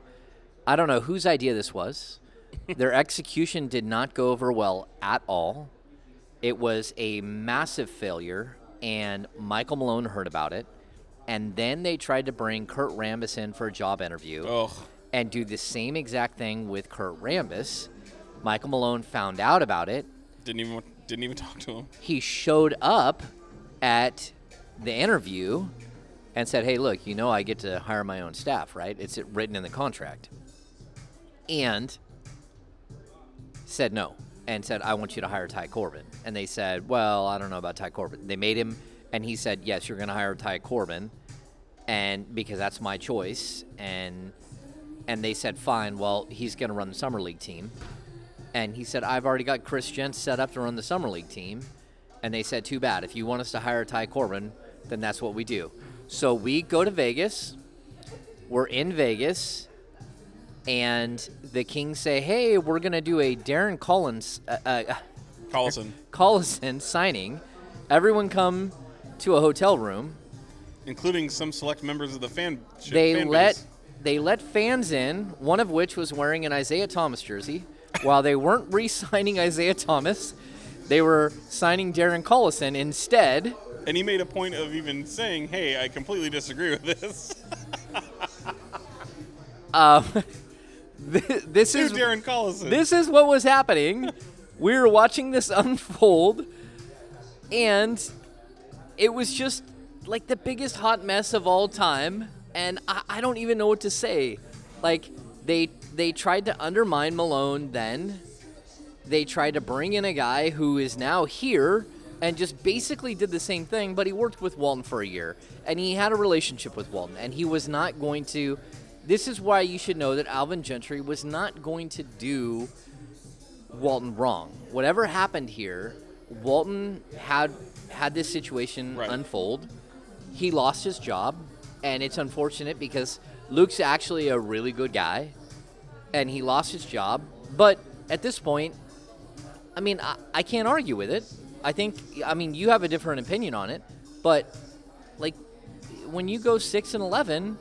S1: I don't know whose idea this was. Their execution did not go over well at all. It was a massive failure, and Michael Malone heard about it. And then they tried to bring Kurt Rambis in for a job interview
S2: Ugh.
S1: and do the same exact thing with Kurt Rambis. Michael Malone found out about it.
S2: Didn't even didn't even talk to him.
S1: He showed up at the interview and said, "Hey, look, you know I get to hire my own staff, right? It's written in the contract." And said no and said, "I want you to hire Ty Corbin." And they said, "Well, I don't know about Ty Corbin." They made him and he said, "Yes, you're going to hire Ty Corbin." And because that's my choice and and they said, "Fine, well, he's going to run the summer league team." And he said, "I've already got Chris Jentz set up to run the summer league team." And they said, "Too bad. If you want us to hire Ty Corbin, then that's what we do." So we go to Vegas. We're in Vegas, and the Kings say, "Hey, we're gonna do a Darren Collins, uh, uh,
S2: Collison,
S1: Collison signing. Everyone come to a hotel room.
S2: including some select members of the fan.
S1: They
S2: fan
S1: let
S2: base.
S1: they let fans in. One of which was wearing an Isaiah Thomas jersey. While they weren't re-signing Isaiah Thomas, they were signing Darren Collison instead.
S2: And he made a point of even saying, "Hey, I completely disagree with this."
S1: Um, th- this
S2: to
S1: is
S2: Darren Collison.
S1: This is what was happening. We were watching this unfold, and it was just like the biggest hot mess of all time. And I, I don't even know what to say. Like they they tried to undermine Malone. Then they tried to bring in a guy who is now here and just basically did the same thing. But he worked with Walton for a year, and he had a relationship with Walton, and he was not going to. This is why you should know that Alvin Gentry was not going to do Walton wrong. Whatever happened here, Walton had had this situation
S2: Right.
S1: unfold. He lost his job, and it's unfortunate because Luke's actually a really good guy, and he lost his job. But at this point, I mean, I, I can't argue with it. I think, I mean, you have a different opinion on it, but like when you go six and eleven,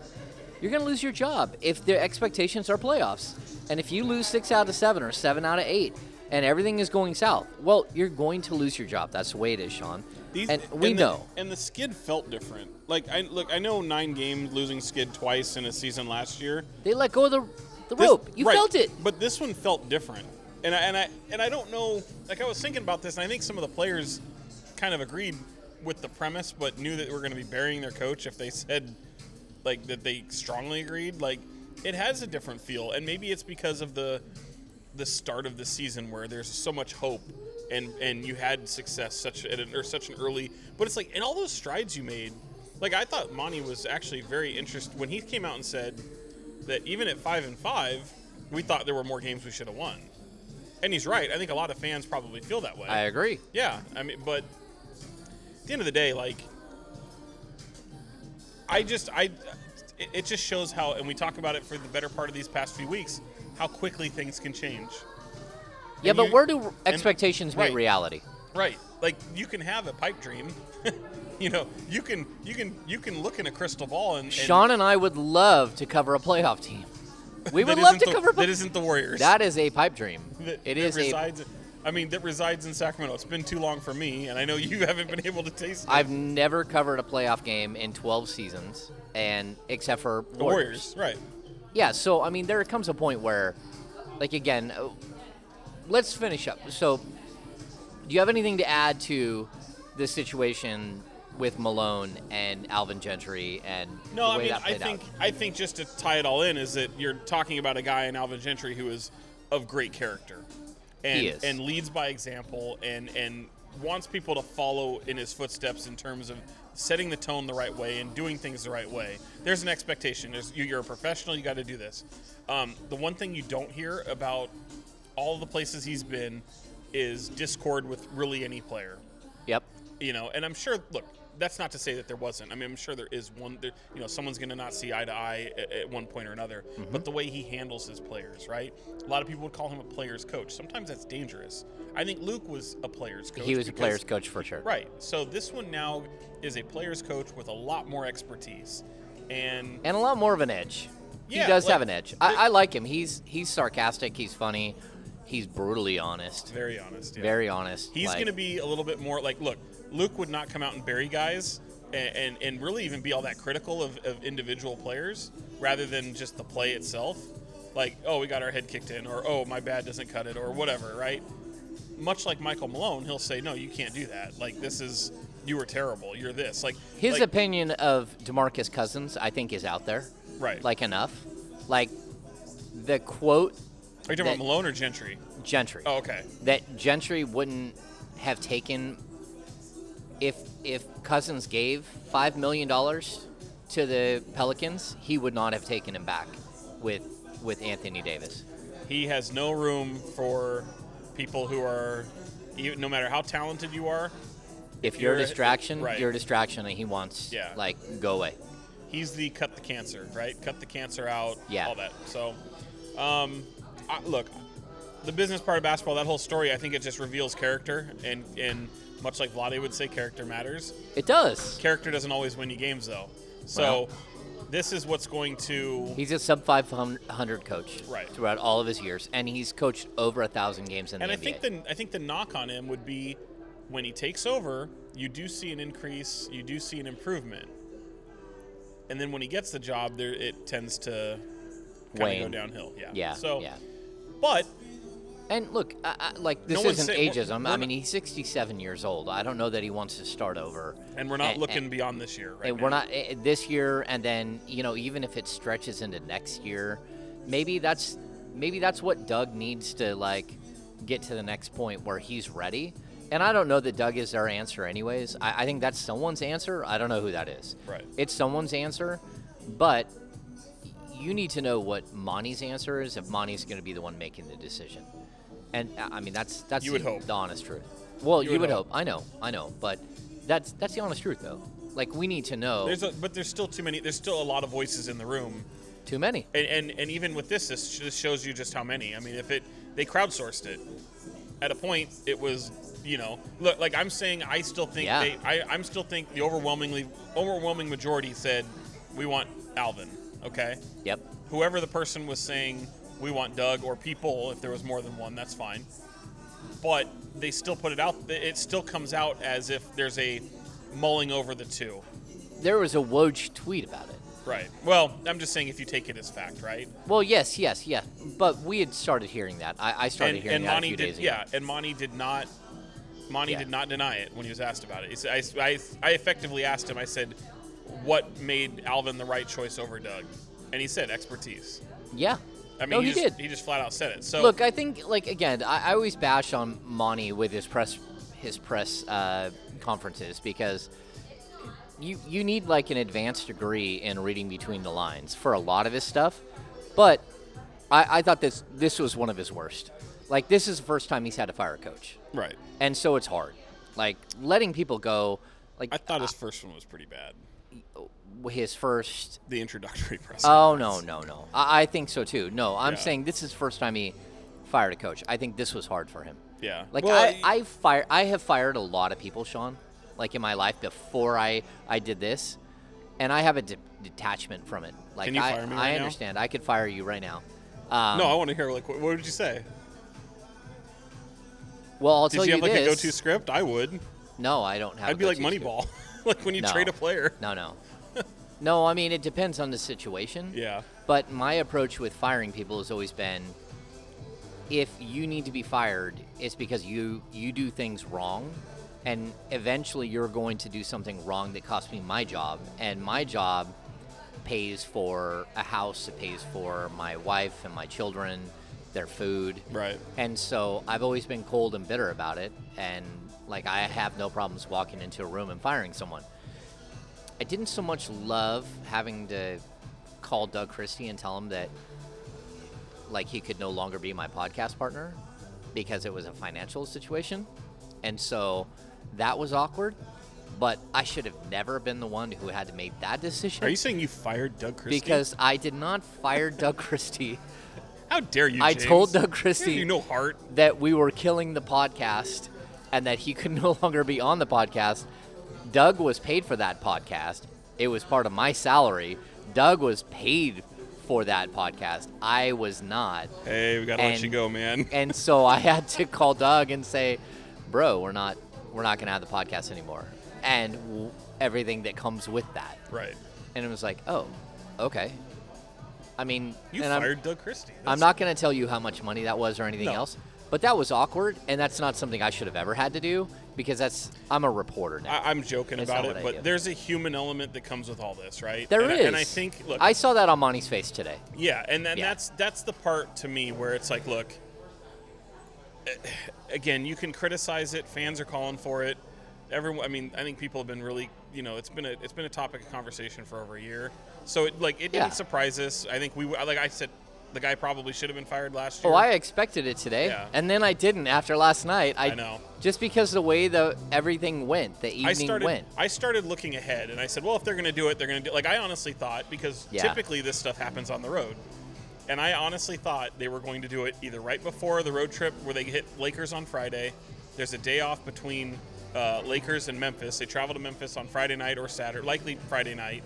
S1: you're going to lose your job if the expectations are playoffs. And if you lose six out of seven or seven out of eight, and everything is going south, well, you're going to lose your job. That's the way it is, Sean.
S2: These-
S1: and we
S2: the,
S1: know.
S2: And the skid felt different. Like I look, I know nine games losing skid twice in a season last year.
S1: They let go of the the
S2: This-
S1: rope. You
S2: right,
S1: felt it.
S2: But this one felt different. And I, and I and I don't know. Like I was thinking about this, and I think some of the players kind of agreed with the premise, but knew that we're going to be burying their coach if they said like that they strongly agreed. Like it has a different feel, and maybe it's because of the the start of the season where there's so much hope. And, and you had success such at an, or such an early, but it's like in all those strides you made, like I thought Monte was actually very interested when he came out and said that even at five and five, we thought there were more games we should have won. And he's right. I think a lot of fans probably feel that way.
S1: I agree.
S2: yeah, I mean, but at the end of the day, like, I just, I, it, it just shows how, and we talk about it for the better part of these past few weeks, how quickly things can change.
S1: Yeah,
S2: And
S1: but
S2: you-
S1: where do expectations meet
S2: right.
S1: reality?
S2: Right. Like you can have a pipe dream. you know, you can, you can, you can look in a crystal ball and, and
S1: Sean and I would love to cover a playoff team. We would love to
S2: the-
S1: cover.
S2: that isn't the Warriors.
S1: that is a pipe dream.
S2: that,
S1: It
S2: that
S1: is a.
S2: resides. I mean, that resides in Sacramento. It's been too long for me, and I know you haven't been able to taste it.
S1: I've never covered a playoff game in 12 seasons, and except for
S2: the Warriors, right?
S1: Yeah, so I mean, there comes a point where, like, again, uh, let's finish up. So, do you have anything to add to the situation with Malone and Alvin Gentry and
S2: No,
S1: the
S2: I mean, I think
S1: out?
S2: I think just to tie it all in is that you're talking about a guy in Alvin Gentry who is of great character, and
S1: He is.
S2: and leads by example, and and wants people to follow in his footsteps in terms of setting the tone the right way and doing things the right way. There's an expectation. There's you, you're a professional. You got to do this. Um, the one thing you don't hear about all the places he's been is discord with really any player
S1: Yep.
S2: you know, and I'm sure. Look, that's not to say that there wasn't. I mean, I'm sure there is one. There, you know, someone's going to not see eye to eye at, at one point or another.
S1: Mm-hmm.
S2: But the way he handles his players, right? A lot of people would call him a player's coach. Sometimes that's dangerous. I think Luke was a player's coach.
S1: He was a player's coach for sure.
S2: Right. So this one now is a player's coach with a lot more expertise, and
S1: And a lot more of an edge.
S2: Yeah,
S1: he does
S2: like-
S1: have an edge. I, I like him. He's he's sarcastic. He's funny. He's brutally honest.
S2: very honest. Yeah.
S1: Very honest.
S2: He's
S1: like-
S2: going to be a little bit more like, look, Luke would not come out and bury guys and, and, and really even be all that critical of, of individual players rather than just the play itself. Like, oh, we got our head kicked in, or oh, my bad doesn't cut it, or whatever, right? Much like Michael Malone, he'll say, no, you can't do that. Like, this is, you were terrible. You're this. Like,
S1: His
S2: like,
S1: opinion of DeMarcus Cousins, I think, is out there.
S2: Right.
S1: Like enough. Like the quote
S2: Are you talking about Malone or Gentry?
S1: Gentry.
S2: Oh, okay.
S1: that Gentry wouldn't have taken if if Cousins gave five million dollars to the Pelicans, he would not have taken him back with with Anthony Davis.
S2: He has no room for people who are, no matter how talented you are,
S1: If you're a distraction,
S2: right.
S1: you're a distraction, and he wants
S2: Yeah.
S1: like go away.
S2: he's the cut the cancer, right? Cut the cancer out,
S1: Yeah.
S2: all that. So, um, I, look, the business part of basketball, that whole story, I think it just reveals character, and and much like Vlade would say, character matters.
S1: It does.
S2: Character doesn't always win you games, though. So,
S1: Well.
S2: this is what's going to
S1: He's a sub 500 coach
S2: Right.
S1: throughout all of his years, and he's coached over a thousand games in
S2: And
S1: the
S2: I think
S1: NBA.
S2: the I think the knock on him would be when he takes over, you do see an increase, you do see an improvement, and then when he gets the job, there it tends to kind of go downhill. Yeah.
S1: yeah,
S2: So,
S1: yeah.
S2: but
S1: And look, I, I, like this
S2: No
S1: isn't
S2: we're-
S1: ageism. I mean, he's 67 years old. I don't know that he wants to start over.
S2: and we're not
S1: And-
S2: looking
S1: and-
S2: beyond this year, right?
S1: and we're not eh, this year, and then you know, even if it stretches into next year, maybe that's maybe that's what Doug needs to like get to the next point where he's ready. And I don't know that Doug is their answer, anyways. I, I think that's someone's answer. I don't know who that is.
S2: Right.
S1: It's someone's answer, but you need to know what Monte's answer is if Monte's going to be the one making the decision. And uh, I mean, that's that's
S2: You would
S1: the,
S2: hope.
S1: the honest truth. Well,
S2: You would hope.
S1: hope. I know, I know, but that's that's the honest truth, though. Like we need to know
S2: There's a, but there's still too many. There's still a lot of voices in the room,
S1: too many.
S2: and and, and even with this, this just shows you just how many. I mean, if it they crowdsourced it, at a point it was you know look like I'm saying I still think
S1: Yeah.
S2: they I I'm still think the overwhelmingly overwhelming majority said we want Alvin. Okay,
S1: Yep.
S2: whoever the person was saying we want Doug or people, if there was more than one, that's fine. But they still put it out. It still comes out as if there's a mulling over the two.
S1: There was a Woj tweet about it.
S2: Right. Well, I'm just saying if you take it as fact, right?
S1: Well, yes, yes, yes. But we had started hearing that. I, I started
S2: and
S1: hearing
S2: and
S1: that
S2: Monte
S1: a few
S2: did,
S1: days ago.
S2: yeah, and Monte did not. Monte
S1: Yeah.
S2: did not deny it when he was asked about it. He said, I, I, I effectively asked him. I said, "What made Alvin the right choice over Doug?" And he said, "Expertise."
S1: Yeah.
S2: I mean,
S1: no,
S2: he,
S1: he,
S2: just,
S1: did.
S2: He just flat out said it. So
S1: Look, I think like again, I, I always bash on Monte with his press his press uh, conferences because you you need like an advanced degree in reading between the lines for a lot of his stuff. But I, I thought this this was one of his worst. Like this is the first time he's had to fire a coach,
S2: right.
S1: and so it's hard. Like letting people go. Like
S2: I thought his first one was pretty bad.
S1: His first
S2: The introductory press.
S1: Oh no, no, no. I, I think so too. No, I'm
S2: Yeah.
S1: saying this is the first time he fired a coach. I think this was hard for him.
S2: Yeah.
S1: Like
S2: Well,
S1: I, I fire, I have fired a lot of people, Sean. Like in my life before I, I did this, and I have a de- detachment from it. Like
S2: Can you
S1: I,
S2: fire me
S1: I
S2: right now?
S1: understand. I could fire you right now. Um,
S2: no, I want to hear like what, what did you say?
S1: Well, I'll
S2: Did
S1: tell
S2: you have like
S1: this.
S2: a go-to script? I would.
S1: No, I don't have.
S2: I'd be like. Moneyball, like when you
S1: No.
S2: trade a player.
S1: No, no, no. I mean, it depends on the situation.
S2: Yeah.
S1: But my approach with firing people has always been if you need to be fired, it's because you you do things wrong and eventually you're going to do something wrong that costs me my job and my job pays for a house, it pays for my wife and my children, their food.
S2: Right.
S1: And so I've always been cold and bitter about it and like I have no problems walking into a room and firing someone. I didn't so much love having to call Doug Christie and tell him that like he could no longer be my podcast partner because it was a financial situation. And so that was awkward, but I should have never been the one who had to make that decision
S2: Are you saying you fired Doug Christie?
S1: because I did not fire Doug Christie.
S2: how dare you?
S1: I
S2: James?
S1: told Doug Christie
S2: You no heart.
S1: that we were killing the podcast and that he could no longer be on the podcast. Doug was paid for that podcast. It was part of my salary. Doug was paid for that podcast. I was not.
S2: Hey, we gotta let you go, man.
S1: And so I had to call Doug and say, "Bro, we're not we're not going to have the podcast anymore." And w- everything that comes with that.
S2: right.
S1: And it was like, "Oh, okay." I mean,
S2: You
S1: and I'm-
S2: fired Doug Christie.
S1: I'm not going to tell you how much money that was or anything
S2: No.
S1: else, but that was awkward, and that's not something I should have ever had to do because that's I'm a reporter now.
S2: I, I'm joking
S1: It's
S2: about it, but there's a human element that comes with all this, right?
S1: There
S2: and
S1: is,
S2: I, and I think, look,
S1: I saw that on Monte's face today.
S2: yeah, and then
S1: Yeah.
S2: that's that's the part to me where it's like, look, eh, again, you can criticize it. Fans are calling for it. Everyone, I mean, I think people have been really, you know, it's been a it's been a topic of conversation for over a year. So it like it
S1: Yeah.
S2: didn't surprise us. I think we like I said, the guy probably should have been fired last year.
S1: Oh, I expected it today,
S2: Yeah.
S1: and then I didn't after last night. I,
S2: I know.
S1: just because the way the everything went, the evening
S2: I started.
S1: went.
S2: I started looking ahead, and I said, "Well, if they're going to do it, they're going to do." Like I honestly thought, because
S1: Yeah.
S2: typically this stuff happens on the road, and I honestly thought they were going to do it either right before the road trip, where they hit Lakers on Friday. There's a day off between uh, Lakers and Memphis. They travel to Memphis on Friday night or Saturday, likely Friday night.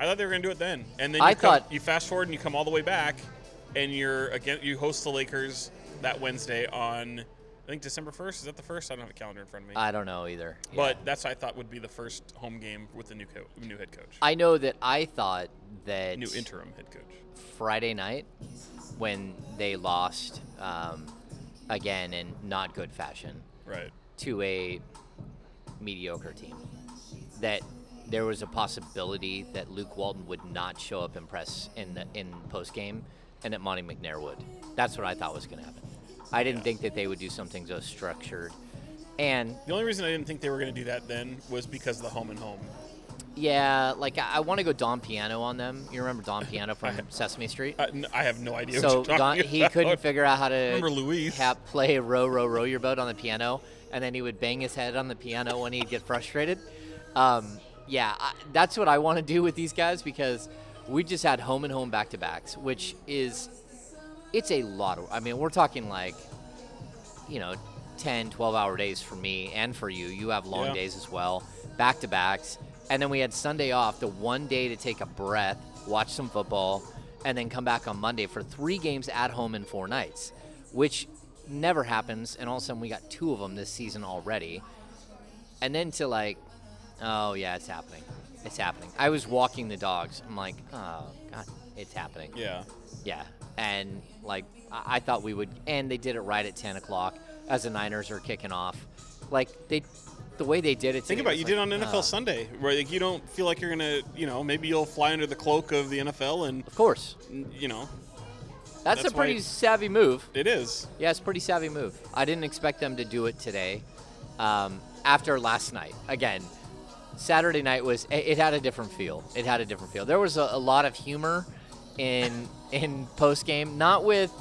S2: I thought they were going to do it then, and then you
S1: I
S2: come,
S1: thought-
S2: you fast forward and you come all the way back, and you're again you host the Lakers that Wednesday on. I think December 1st. Is that the first? I don't have a calendar in front of me.
S1: I don't know either. Yeah.
S2: But that's what I thought would be the first home game with the new co- new head coach,
S1: I know that I thought that
S2: new interim head coach.
S1: Friday night when they lost um, again in not good fashion
S2: Right.
S1: to a mediocre team. That there was a possibility that Luke Walton would not show up in press in the in post game, and that Monte McNair would. That's what I thought was going to happen. I didn't
S2: Yeah.
S1: think that they would do something so structured. And
S2: The only reason I didn't think they were going to do that then was because of the home and home.
S1: yeah, like I, I want to go Don Piano on them. You remember Don Piano from Sesame Street?
S2: I, I have no idea.
S1: so
S2: what you're
S1: Don, he
S2: about.
S1: couldn't figure out how to
S2: Remember Luis?
S1: ha- play row row row your boat on the piano and then he would bang his head on the piano when he'd get frustrated um, yeah I, that's what i want to do with these guys because we just had home and home back to backs which is it's a lot of i mean we're talking like you know 10 12 hour days for me and for you. You have long
S2: Yeah.
S1: days as well back to backs and then we had sunday off the one day to take a breath watch some football and then come back on monday for three games at home in four nights which never happens. And all of a sudden we got two of them this season already. And then to like oh yeah it's happening it's happening. I was walking the dogs. I'm like, oh god, it's happening.
S2: Yeah.
S1: Yeah, and like I, I thought we would, and they did it right at 10 o'clock as the Niners are kicking off. Like they, the way they did it.
S2: Think about it, you did
S1: like,
S2: on NFL
S1: uh,
S2: Sunday, where like, you don't feel like you're gonna, you know, maybe you'll fly under the cloak of the NFL, and
S1: Of course,
S2: you know,
S1: that's,
S2: That's
S1: a pretty savvy move.
S2: it is.
S1: Yeah, it's a pretty savvy move. I didn't expect them to do it today. Um, after last night, again, Saturday night was it, it had a different feel. It had a different feel. There was a, a lot of humor in in post game, not with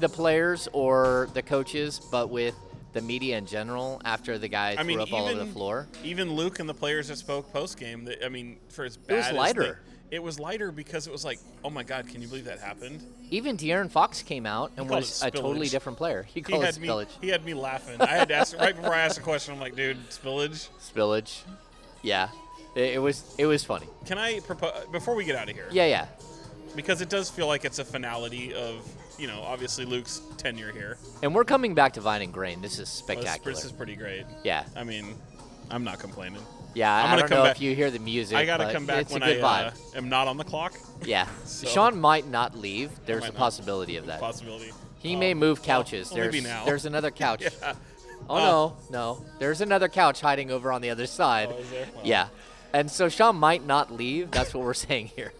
S1: the players or the coaches, but with the media in general. After the guy
S2: I
S1: threw
S2: mean,
S1: up all over the floor,
S2: even Luke and the players that spoke post game. I mean, for as
S1: It
S2: bad
S1: was
S2: as they-
S1: lighter.
S2: it was lighter because it was like, oh my god, can you believe that happened?
S1: even De'Aaron Fox came out and was a totally different player. He
S2: He
S1: called it
S2: had me.
S1: spillage.
S2: He had me laughing. I had to ask right before I asked the question. I'm like, dude, spillage.
S1: Spillage. Yeah, it, it was it was funny.
S2: Can I propose before we get out of here?
S1: Yeah, yeah.
S2: Because it does feel like it's a finality of, you know, obviously Luke's tenure here.
S1: And we're coming back to Vine and Grain. This is
S2: Well, This,
S1: spectacular.
S2: this is pretty great.
S1: yeah,
S2: I mean, I'm not complaining.
S1: yeah.
S2: I'm
S1: I
S2: gonna
S1: don't
S2: come
S1: know
S2: back-
S1: if you hear the music.
S2: I gotta come back
S1: it's
S2: when
S1: a good
S2: I
S1: vibe.
S2: uh, am not on the clock.
S1: yeah,
S2: so-
S1: Sean might not leave. There's a
S2: not.
S1: possibility of that.
S2: Possibility.
S1: He
S2: Um,
S1: may move couches.
S2: well,
S1: there's
S2: maybe now.
S1: there's another couch.
S2: yeah.
S1: Oh
S2: Uh,
S1: no, no. There's another couch hiding over on the other side.
S2: Oh, is there?
S1: Yeah, and so Sean might not leave. That's what we're saying here.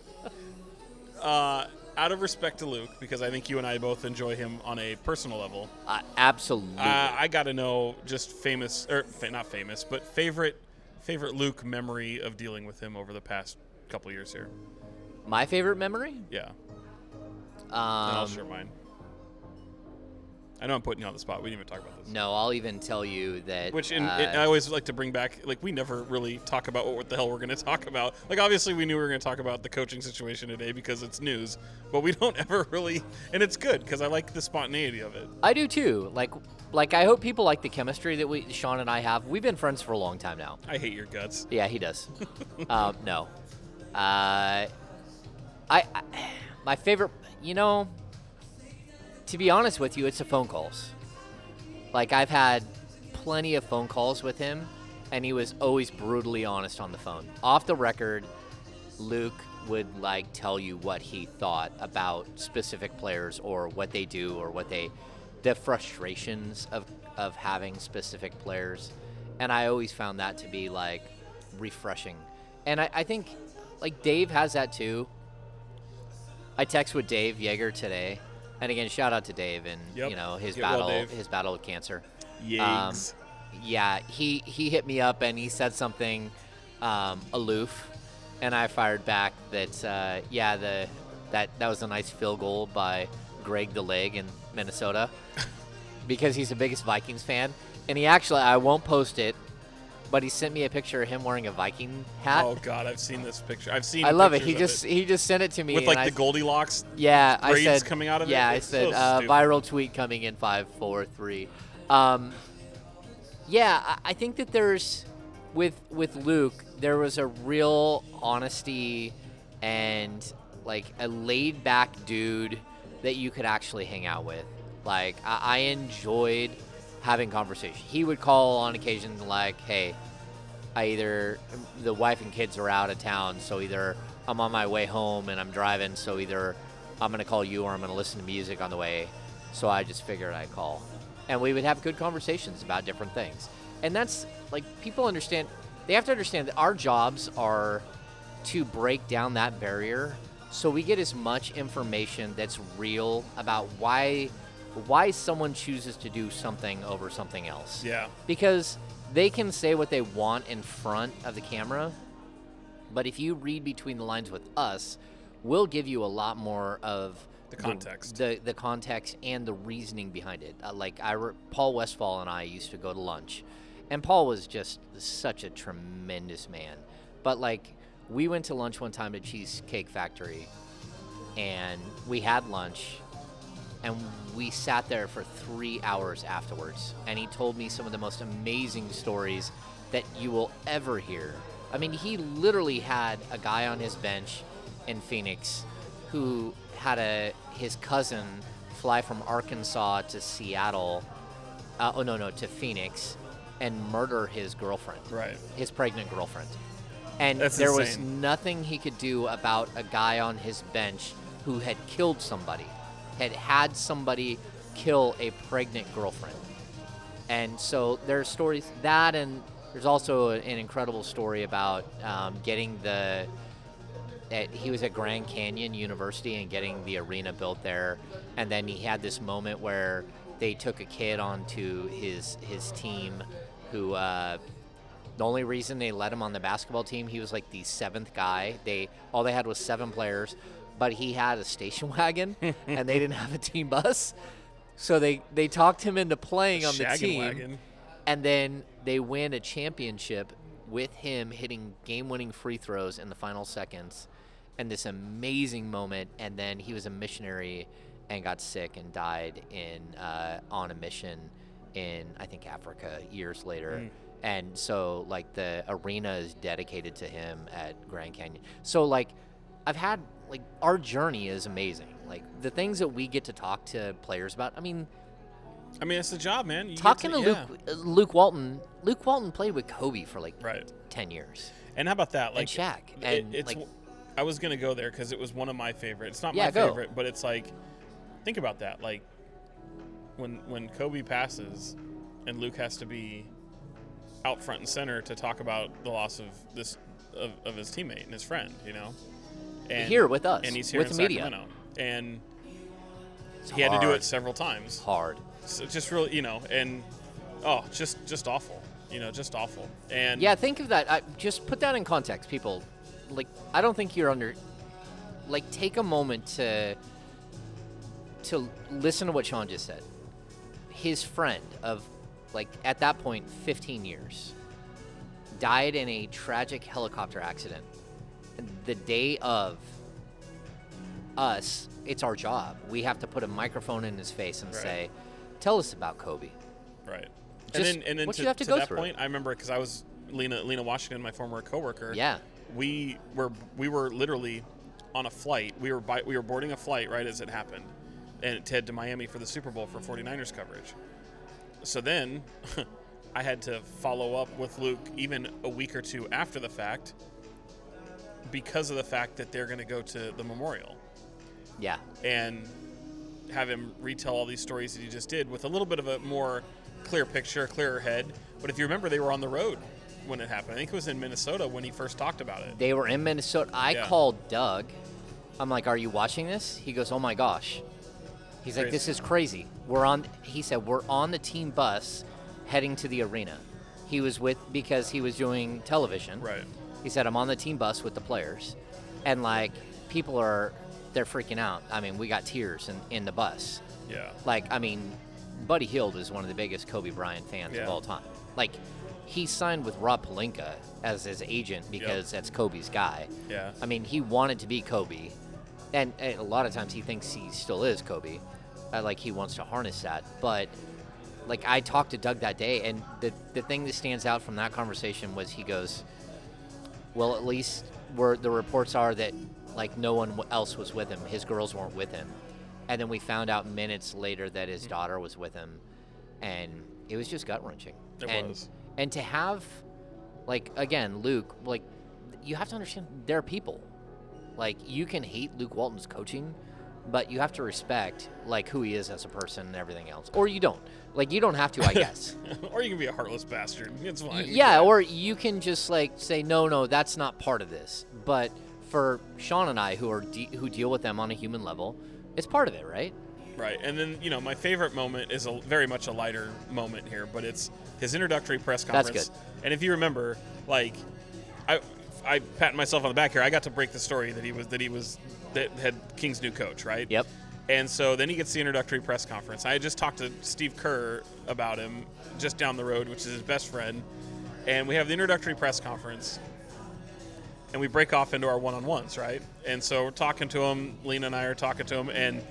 S2: Uh, out of respect to Luke, because I think you and I both enjoy him on a personal level.
S1: Uh, absolutely.
S2: Uh, I got to know just famous or fa- not famous, but favorite favorite Luke memory of dealing with him over the past couple years here.
S1: My favorite memory.
S2: Yeah, and I'll
S1: Um,
S2: share mine. I know I'm putting you on the spot. We didn't even talk about this.
S1: no, I'll even tell you that.
S2: Which in,
S1: uh,
S2: it, I always like to bring back, like we never really talk about what, the hell we're going to talk about. Like obviously we knew we were going to talk about the coaching situation today because it's news, but we don't ever really, and it's good because I like the spontaneity of it.
S1: I do too. Like, like I hope people like the chemistry that we Sean and I have. We've been friends for a long time now.
S2: I hate your guts.
S1: Yeah, he does. um, no, uh, I, I, my favorite. You know, to be honest with you, it's the phone calls. Like I've had plenty of phone calls with him, and he was always brutally honest on the phone. Off the record, Luke would like tell you what he thought about specific players or what they do or what they the frustrations of of having specific players and i always found that to be like refreshing and i, I think like dave has that too i text with dave joerger today and again shout out to dave and
S2: Yep.
S1: you know his
S2: Get
S1: battle
S2: Dave.
S1: his battle with cancer
S2: Yikes.
S1: yeah, he he hit me up and he said something um, aloof, and I fired back that uh, yeah the that that was a nice field goal by Greg the Leg in Minnesota because he's the biggest Vikings fan, and he actually I won't post it, but he sent me a picture of him wearing a Viking hat.
S2: oh God, I've seen this picture. I've seen.
S1: I love it. He just he just sent it to me
S2: with
S1: and
S2: like
S1: I,
S2: the Goldilocks.
S1: yeah, I
S2: braids
S1: said
S2: coming out of it?
S1: Yeah, I said
S2: so
S1: uh, viral tweet coming in five, four, three. Um, yeah, I, I think that there's with with Luke there was a real honesty and like a laid back dude that you could actually hang out with. Like I, I enjoyed having conversation. He would call on occasion like, "Hey, I either the wife and kids are out of town, so either I'm on my way home and I'm driving, so either I'm gonna call you or I'm gonna listen to music on the way. So I just figured I'd call, and we would have good conversations about different things. And that's like people understand. They have to understand that our jobs are to break down that barrier, so we get as much information that's real about why why someone chooses to do something over something else
S2: Yeah.
S1: because they can say what they want in front of the camera but if you read between the lines with us we'll give you a lot more of
S2: The context.
S1: the, the context and the reasoning behind it uh, like I re- paul westphal and i used to go to lunch and paul was just such a tremendous man but like we went to lunch one time at cheesecake factory and we had lunch and we sat there for three hours afterwards and he told me some of the most amazing stories that you will ever hear. I mean he literally had a guy on his bench in phoenix who had a his cousin fly from arkansas to seattle uh, oh no no to phoenix and murder his girlfriend
S2: Right.
S1: his pregnant girlfriend. And
S2: That's
S1: there was nothing he could do about a guy on his bench who had killed somebody, had had somebody kill a pregnant girlfriend. And so there's stories that, and there's also an incredible story about um, getting the. At, he was at Grand Canyon University and getting the arena built there, and then he had this moment where they took a kid onto his his team, who uh, the only reason they let him on the basketball team, he was like the seventh guy. They all they had was seven players, but he had a station wagon, and they didn't have a team bus. So they they talked him into playing on the
S2: Shaggin'
S1: team,
S2: wagon.
S1: and then they win a championship with him hitting game-winning free throws in the final seconds, and this amazing moment. And then he was a missionary and got sick and died in uh, on a mission in I think Africa years later.
S2: Mm.
S1: And so like the arena is dedicated to him at Grand Canyon. So like I've had like our journey is amazing. Like the things that we get to talk to players about. I mean,
S2: I mean, it's the job, man. You
S1: talking to,
S2: yeah.
S1: Luke uh, Luke Walton. Luke Walton played with Kobe for like
S2: Right.
S1: ten years.
S2: And how about that?
S1: And
S2: Like
S1: Shaq,
S2: it-
S1: and,
S2: it's.
S1: like-
S2: I was gonna go there because it was one of my favorites. It's not
S1: Yeah,
S2: my
S1: go.
S2: favorite, but it's like, think about that. Like, when when Kobe passes, and Luke has to be out front and center to talk about the loss of this of, of his teammate and his friend. You know, and
S1: Here with us,
S2: and he's here
S1: with
S2: in
S1: the media.
S2: Sacramento, and
S1: It's
S2: he had to do it several times.
S1: hard.
S2: So just really, you know, and oh, just just awful. You know, just awful. And
S1: Yeah, think of that. I, just put that in context, people. Like, I don't think you're under. Like, take a moment to to listen to what Sean just said. His friend of, like, at that point, 15 years, died in a tragic helicopter accident. The day of us, it's our job. We have to put a microphone in his face and
S2: Right.
S1: say, "Tell us about Kobe."
S2: Right.
S1: Just
S2: and then, and then to,
S1: to
S2: to that
S1: through.
S2: point, I remember because I was Lena Lena Washington, my former coworker.
S1: Yeah.
S2: We were we were literally on a flight. We were by, we were boarding a flight right as it happened, and to head to Miami for the Super Bowl for 49ers coverage. So then, I had to follow up with Luke even a week or two after the fact, because of the fact that they're going to go to the memorial
S1: Yeah.
S2: and have him retell all these stories that he just did with a little bit of a more clear picture, clearer head. But if you remember, they were on the road when it happened. I think it was in Minnesota when he first talked about it.
S1: They were in Minnesota. I
S2: Yeah.
S1: called Doug. I'm like, "Are you watching this?" He goes, "Oh my gosh." He's like, "This is crazy." We're on. He said, "We're on the team bus, heading to the arena." He was with because he was doing television.
S2: Right.
S1: He said, "I'm on the team bus with the players," and like people are, they're freaking out. I mean, we got tears in in the bus.
S2: Yeah.
S1: Like, I mean, Buddy Hield is one of the biggest Kobe Bryant fans
S2: Yeah.
S1: of all time. Like, he signed with Rob Pelinka as his agent because that's Kobe's guy.
S2: Yeah.
S1: I mean, he wanted to be Kobe, and, and a lot of times he thinks he still is Kobe. Uh, like he wants to harness that, but like I talked to Doug that day, and the the thing that stands out from that conversation was he goes, "Well, at least where the reports are that like no one else was with him. His girls weren't with him." And then we found out minutes later that his mm. daughter was with him, and it was just gut wrenching.
S2: It
S1: and,
S2: was.
S1: And to have, like, again, Luke, like, you have to understand they're people. Like, you can hate Luke Walton's coaching, but you have to respect, like, who he is as a person and everything else. Or you don't. Like, you don't have to, I guess.
S2: or you can be a heartless bastard. It's fine.
S1: yeah, or you can just, like, say, no, no, that's not part of this. But for Sean and I, who are de- who deal with them on a human level, it's part of it, right?
S2: Right. And then, you know, my favorite moment is a very much a lighter moment here, but it's his introductory press conference That's
S1: good.
S2: And if you remember, like I I pat myself on the back here. I got to break the story that he was that he was that had King's new coach, right?
S1: Yep.
S2: And so then he gets the introductory press conference. I had just talked to Steve Kerr about him just down the road, which is his best friend. And we have the introductory press conference. And we break off into our one-on-ones, right? And so we're talking to him. Lena and I are talking to him, and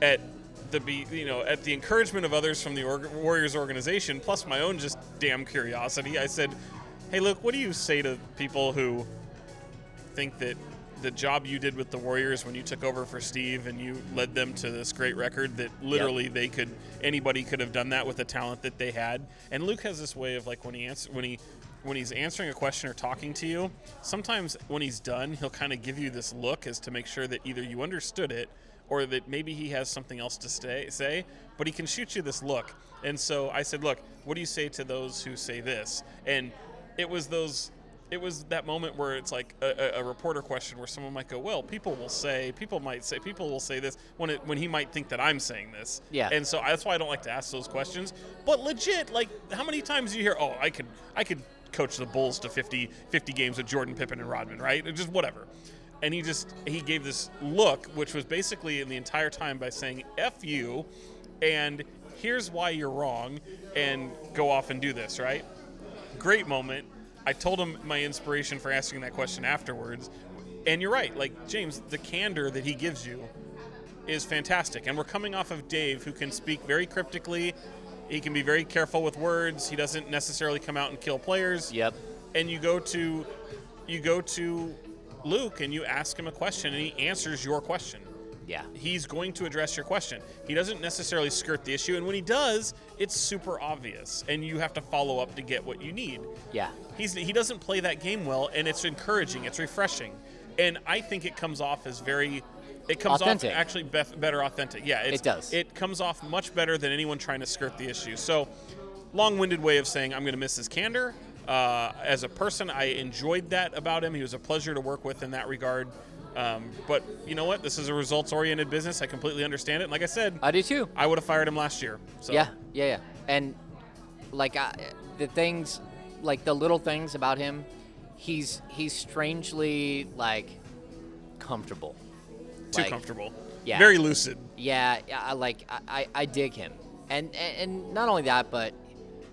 S2: at the be you know at the encouragement of others from the org- Warriors organization, plus my own just damn curiosity, I said, "Hey, look, what do you say to people who think that the job you did with the Warriors when you took over for Steve and you led them to this great record that literally they could anybody could have done that with the talent that they had?" And Luke has this way of like when he answer when he when he's answering a question or talking to you, sometimes when he's done, he'll kind of give you this look as to make sure that either you understood it or that maybe he has something else to stay, say, but he can shoot you this look. And so I said, "Look, what do you say to those who say this?" And it was those it was that moment where it's like a, a, reporter question where someone might go, "Well, people will say, people might say, people will say this when it, when he might think that I'm saying this."
S1: Yeah.
S2: And so that's why I don't like to ask those questions. But legit, like, how many times do you hear, "Oh, I could, I could coach the Bulls to 50, 50 games with Jordan Pippen and Rodman, right?" Or just whatever. And he just he gave this look, which was basically in the entire time by saying "f you," and here's why you're wrong, and go off and do this, right? Great moment. I told him my inspiration for asking that question afterwards. And you're right, like James, the candor that he gives you is fantastic. And we're coming off of Dave, who can speak very cryptically. He can be very careful with words. He doesn't necessarily come out and kill players.
S1: Yep.
S2: And you go to you go to Luke and you ask him a question and he answers your question
S1: Yeah.
S2: he's going to address your question. He doesn't necessarily skirt the issue, and when he does, it's super obvious, and you have to follow up to get what you need.
S1: Yeah.
S2: He's he doesn't play that game well, and it's encouraging, it's refreshing, and I think it comes off as very. It comes
S1: Authentic.
S2: off actually bef- better authentic. Yeah,
S1: It does.
S2: It comes off much better than anyone trying to skirt the issue. So, long-winded way of saying I'm going to miss his candor. Uh, as a person, I enjoyed that about him. He was a pleasure to work with in that regard. Um, but you know what? This is a results-oriented business. I completely understand it. And like I said,
S1: I do too.
S2: I would have fired him last year. So
S1: Yeah, yeah, yeah. And like I, the things, like the little things about him, he's he's strangely like comfortable.
S2: too
S1: Like,
S2: comfortable.
S1: yeah.
S2: Very lucid.
S1: Yeah, yeah, I like I, I, I dig him, and, and and not only that, but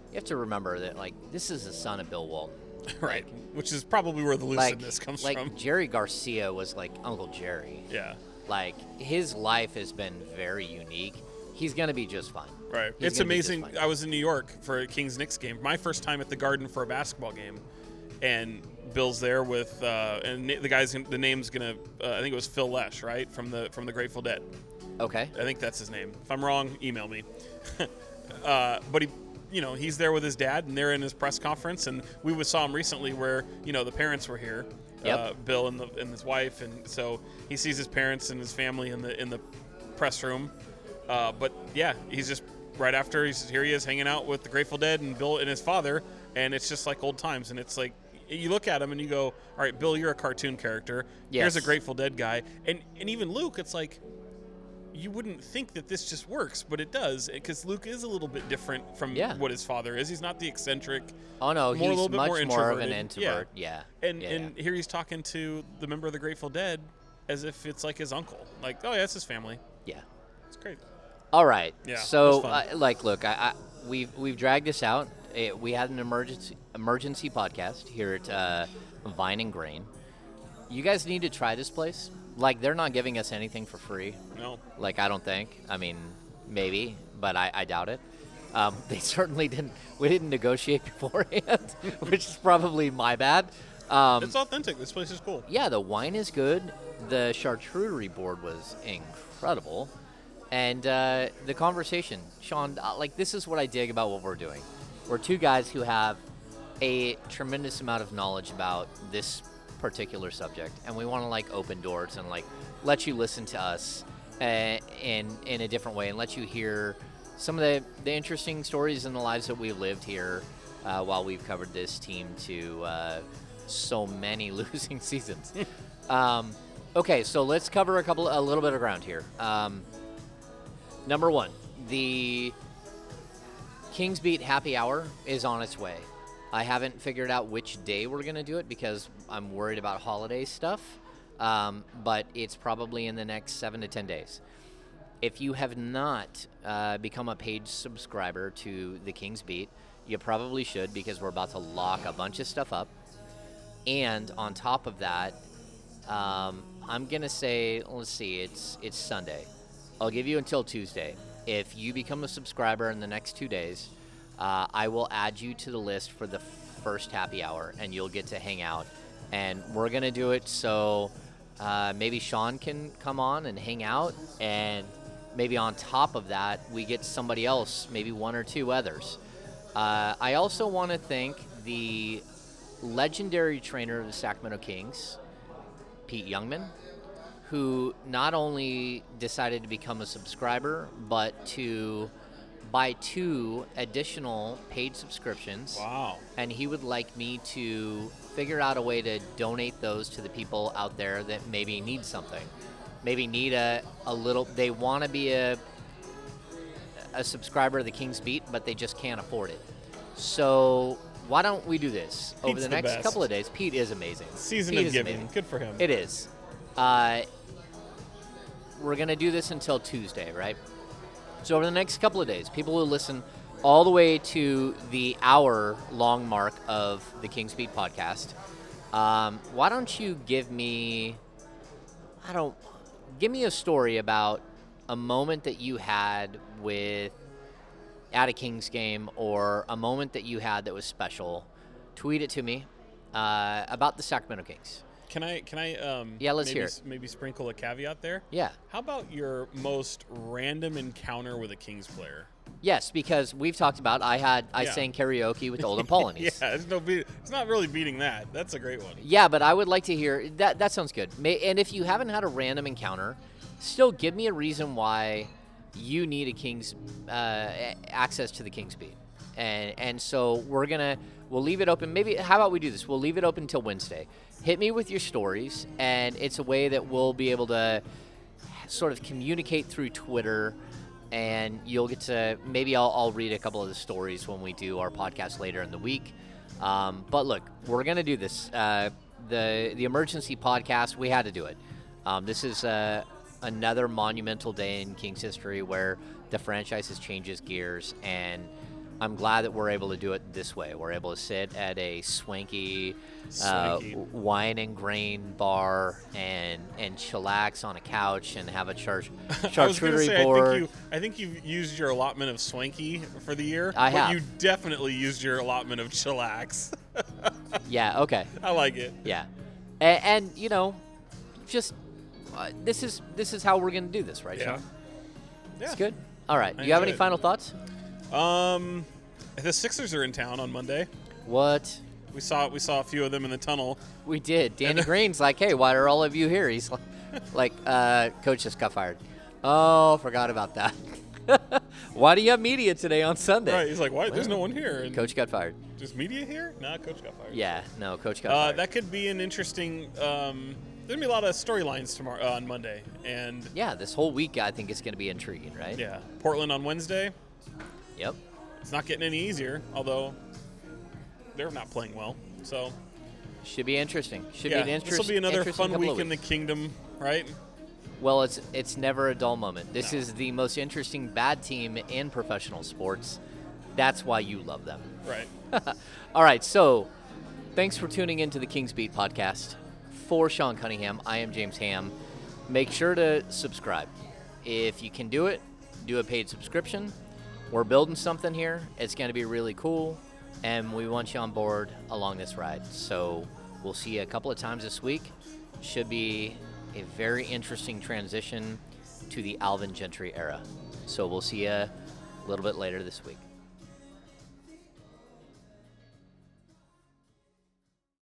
S1: you have to remember that like this is the son of Bill Walton.
S2: Right. Which is probably where the
S1: Like,
S2: lucidness comes
S1: like
S2: from.
S1: Like Jerry Garcia was like Uncle Jerry.
S2: Yeah.
S1: Like his life has been very unique. He's gonna be just fine.
S2: Right.
S1: He's
S2: it's
S1: gonna be just
S2: amazing. I was in New York for a Kings Knicks game. My first time at the Garden for a basketball game, and Bill's there with uh, and the guy's the name's gonna uh, I think it was Phil Lesh, right from the from the Grateful Dead.
S1: Okay.
S2: I think that's his name. If I'm wrong, email me. uh, but he, you know, he's there with his dad, and they're in his press conference, and we saw him recently where you know the parents were here,
S1: Yep.
S2: uh, Bill and the and his wife, and so he sees his parents and his family in the in the press room. Uh, but yeah, he's just right after he's here. He is hanging out with the Grateful Dead and Bill and his father, and it's just like old times. And it's like you look at him and you go, "All right, Bill, you're a cartoon character. Here's a Grateful Dead guy." And and even Luke, it's like you wouldn't think that this just works, but it does because Luke is a little bit different from
S1: Yeah.
S2: what his father is. He's not the eccentric,
S1: Oh no,
S2: More- a
S1: he's much
S2: more
S1: more, of an introvert. Yeah.
S2: and
S1: yeah,
S2: and here he's talking to the member of the Grateful Dead as if it's like his uncle. Like, oh yeah, it's his family.
S1: yeah.
S2: It's great.
S1: All right.
S2: Yeah,
S1: So, uh, like, look, I, I we've we've dragged this out. It, we had an emergency emergency podcast here at uh, Vine and Grain. You guys need to try this place. Like, they're not giving us anything for free.
S2: No,
S1: Like, I don't think. I mean, maybe, but I, I doubt it. Um, they certainly didn't. We didn't negotiate beforehand, which is probably my bad. Um,
S2: it's authentic. This place is cool.
S1: yeah, the wine is good. The charcuterie board was incredible, and uh, the conversation, Sean. uh, Like this is what I dig about what we're doing. We're two guys who have a tremendous amount of knowledge about this particular subject, and we want to like open doors and like let you listen to us uh, in in a different way and let you hear some of the the interesting stories in the lives that we've lived here uh, while we've covered this team to uh, so many losing seasons. um, okay, so let's cover a couple a little bit of ground here. Um, number one, the Kings Beat Happy Hour is on its way. I haven't figured out which day we're going to do it because I'm worried about holiday stuff, um, but it's probably in the next seven to 10 days. If you have not uh, become a paid subscriber to the Kings Beat, you probably should because we're about to lock a bunch of stuff up. And on top of that, um, I'm gonna say, let's see, it's it's Sunday. I'll give you until Tuesday. If you become a subscriber in the next two days, uh, I will add you to the list for the first happy hour, and you'll get to hang out. And we're gonna do it so uh, maybe Sean can come on and hang out, and maybe on top of that, we get somebody else, maybe one or two others. Uh, I also want to thank the legendary trainer of the Sacramento Kings, Pete Youngman, who not only decided to become a subscriber, but to buy two additional paid subscriptions.
S2: Wow.
S1: And he would like me to figure out a way to donate those to the people out there that maybe need something. Maybe need a, a little, they want to be a, a subscriber of the King's Beat, but they just can't afford it. So why don't we do this over the
S2: the
S1: next
S2: best.
S1: couple of days? Pete is amazing.
S2: Season
S1: Pete
S2: of giving.
S1: amazing.
S2: Good for him.
S1: It is. Uh, we're gonna do this until Tuesday, right? So over the next couple of days, people will listen all the way to the hour-long mark of the King's Beat podcast. Um, why don't you give me? I don't. Give me a story about a moment that you had with at a Kings game or a moment that you had that was special. Tweet it to me uh, about the Sacramento Kings.
S2: Can I can I um
S1: Yeah, let's
S2: maybe,
S1: hear
S2: s- maybe sprinkle a caveat there?
S1: Yeah.
S2: How about your most random encounter with a Kings player?
S1: Yes, because we've talked about I had I
S2: Yeah.
S1: sang karaoke with Olden Polynice.
S2: Yeah, it's no beat, it's not really beating that. That's a great one.
S1: Yeah, but I would like to hear that. That sounds good. May, and if you haven't had a random encounter, still give me a reason why you need a king's uh, a- access to the king's beat. And and so we're gonna we'll leave it open. Maybe how about we do this? We'll leave it open until Wednesday. Hit me with your stories, and it's a way that we'll be able to sort of communicate through Twitter. And you'll get to maybe I'll, I'll read a couple of the stories when we do our podcast later in the week. Um, but look, we're gonna do this. Uh, the the emergency podcast. We had to do it. Um, this is uh, another monumental day in Kings history where the franchise changes gears, and I'm glad that we're able to do it this way. We're able to sit at a swanky, uh, Vine and Grain bar and and chillax on a couch and have a
S2: was
S1: charcuterie
S2: say,
S1: board.
S2: I think you, I think you've used your allotment of swanky for the year.
S1: I
S2: but
S1: have.
S2: You definitely used your allotment of chillax.
S1: yeah. Okay.
S2: I like it.
S1: Yeah, and, and you know, just uh, this is this is how we're gonna do this, right?
S2: Yeah.
S1: Sean?
S2: Yeah.
S1: It's good. All right. Do you have any final thoughts?
S2: Um, the Sixers are in town on Monday.
S1: What
S2: We saw we saw a few of them in the tunnel.
S1: we did. Danny Green's like, hey, why are all of you here? He's like, like, uh, coach just got fired. Oh, forgot about that. why do you have media today on Sunday?
S2: Right. He's like, why? There's no one here. And
S1: Coach got fired.
S2: Just media here? Nah, coach got fired.
S1: Yeah, no, coach got
S2: Uh,
S1: fired.
S2: that could be an interesting. Um, there's gonna be a lot of storylines tomorrow uh, on Monday, and
S1: yeah, this whole week I think is going to be intriguing, right?
S2: yeah, Portland on Wednesday.
S1: Yep.
S2: It's not getting any easier, although they're not playing well. So
S1: Should be interesting. Should
S2: yeah,
S1: be an
S2: This will be another fun week in the kingdom, right?
S1: Well, it's it's never a dull moment. This
S2: No.
S1: is the most interesting bad team in professional sports. That's why you love them.
S2: Right.
S1: All right, so thanks for tuning into the Kings Beat podcast. For Sean Cunningham, I am James Ham. Make sure to subscribe. If you can do it, do a paid subscription. We're building something here. It's going to be really cool, and we want you on board along this ride. So we'll see you a couple of times this week. Should be a very interesting transition to the Alvin Gentry era. So we'll see you a little bit later this week.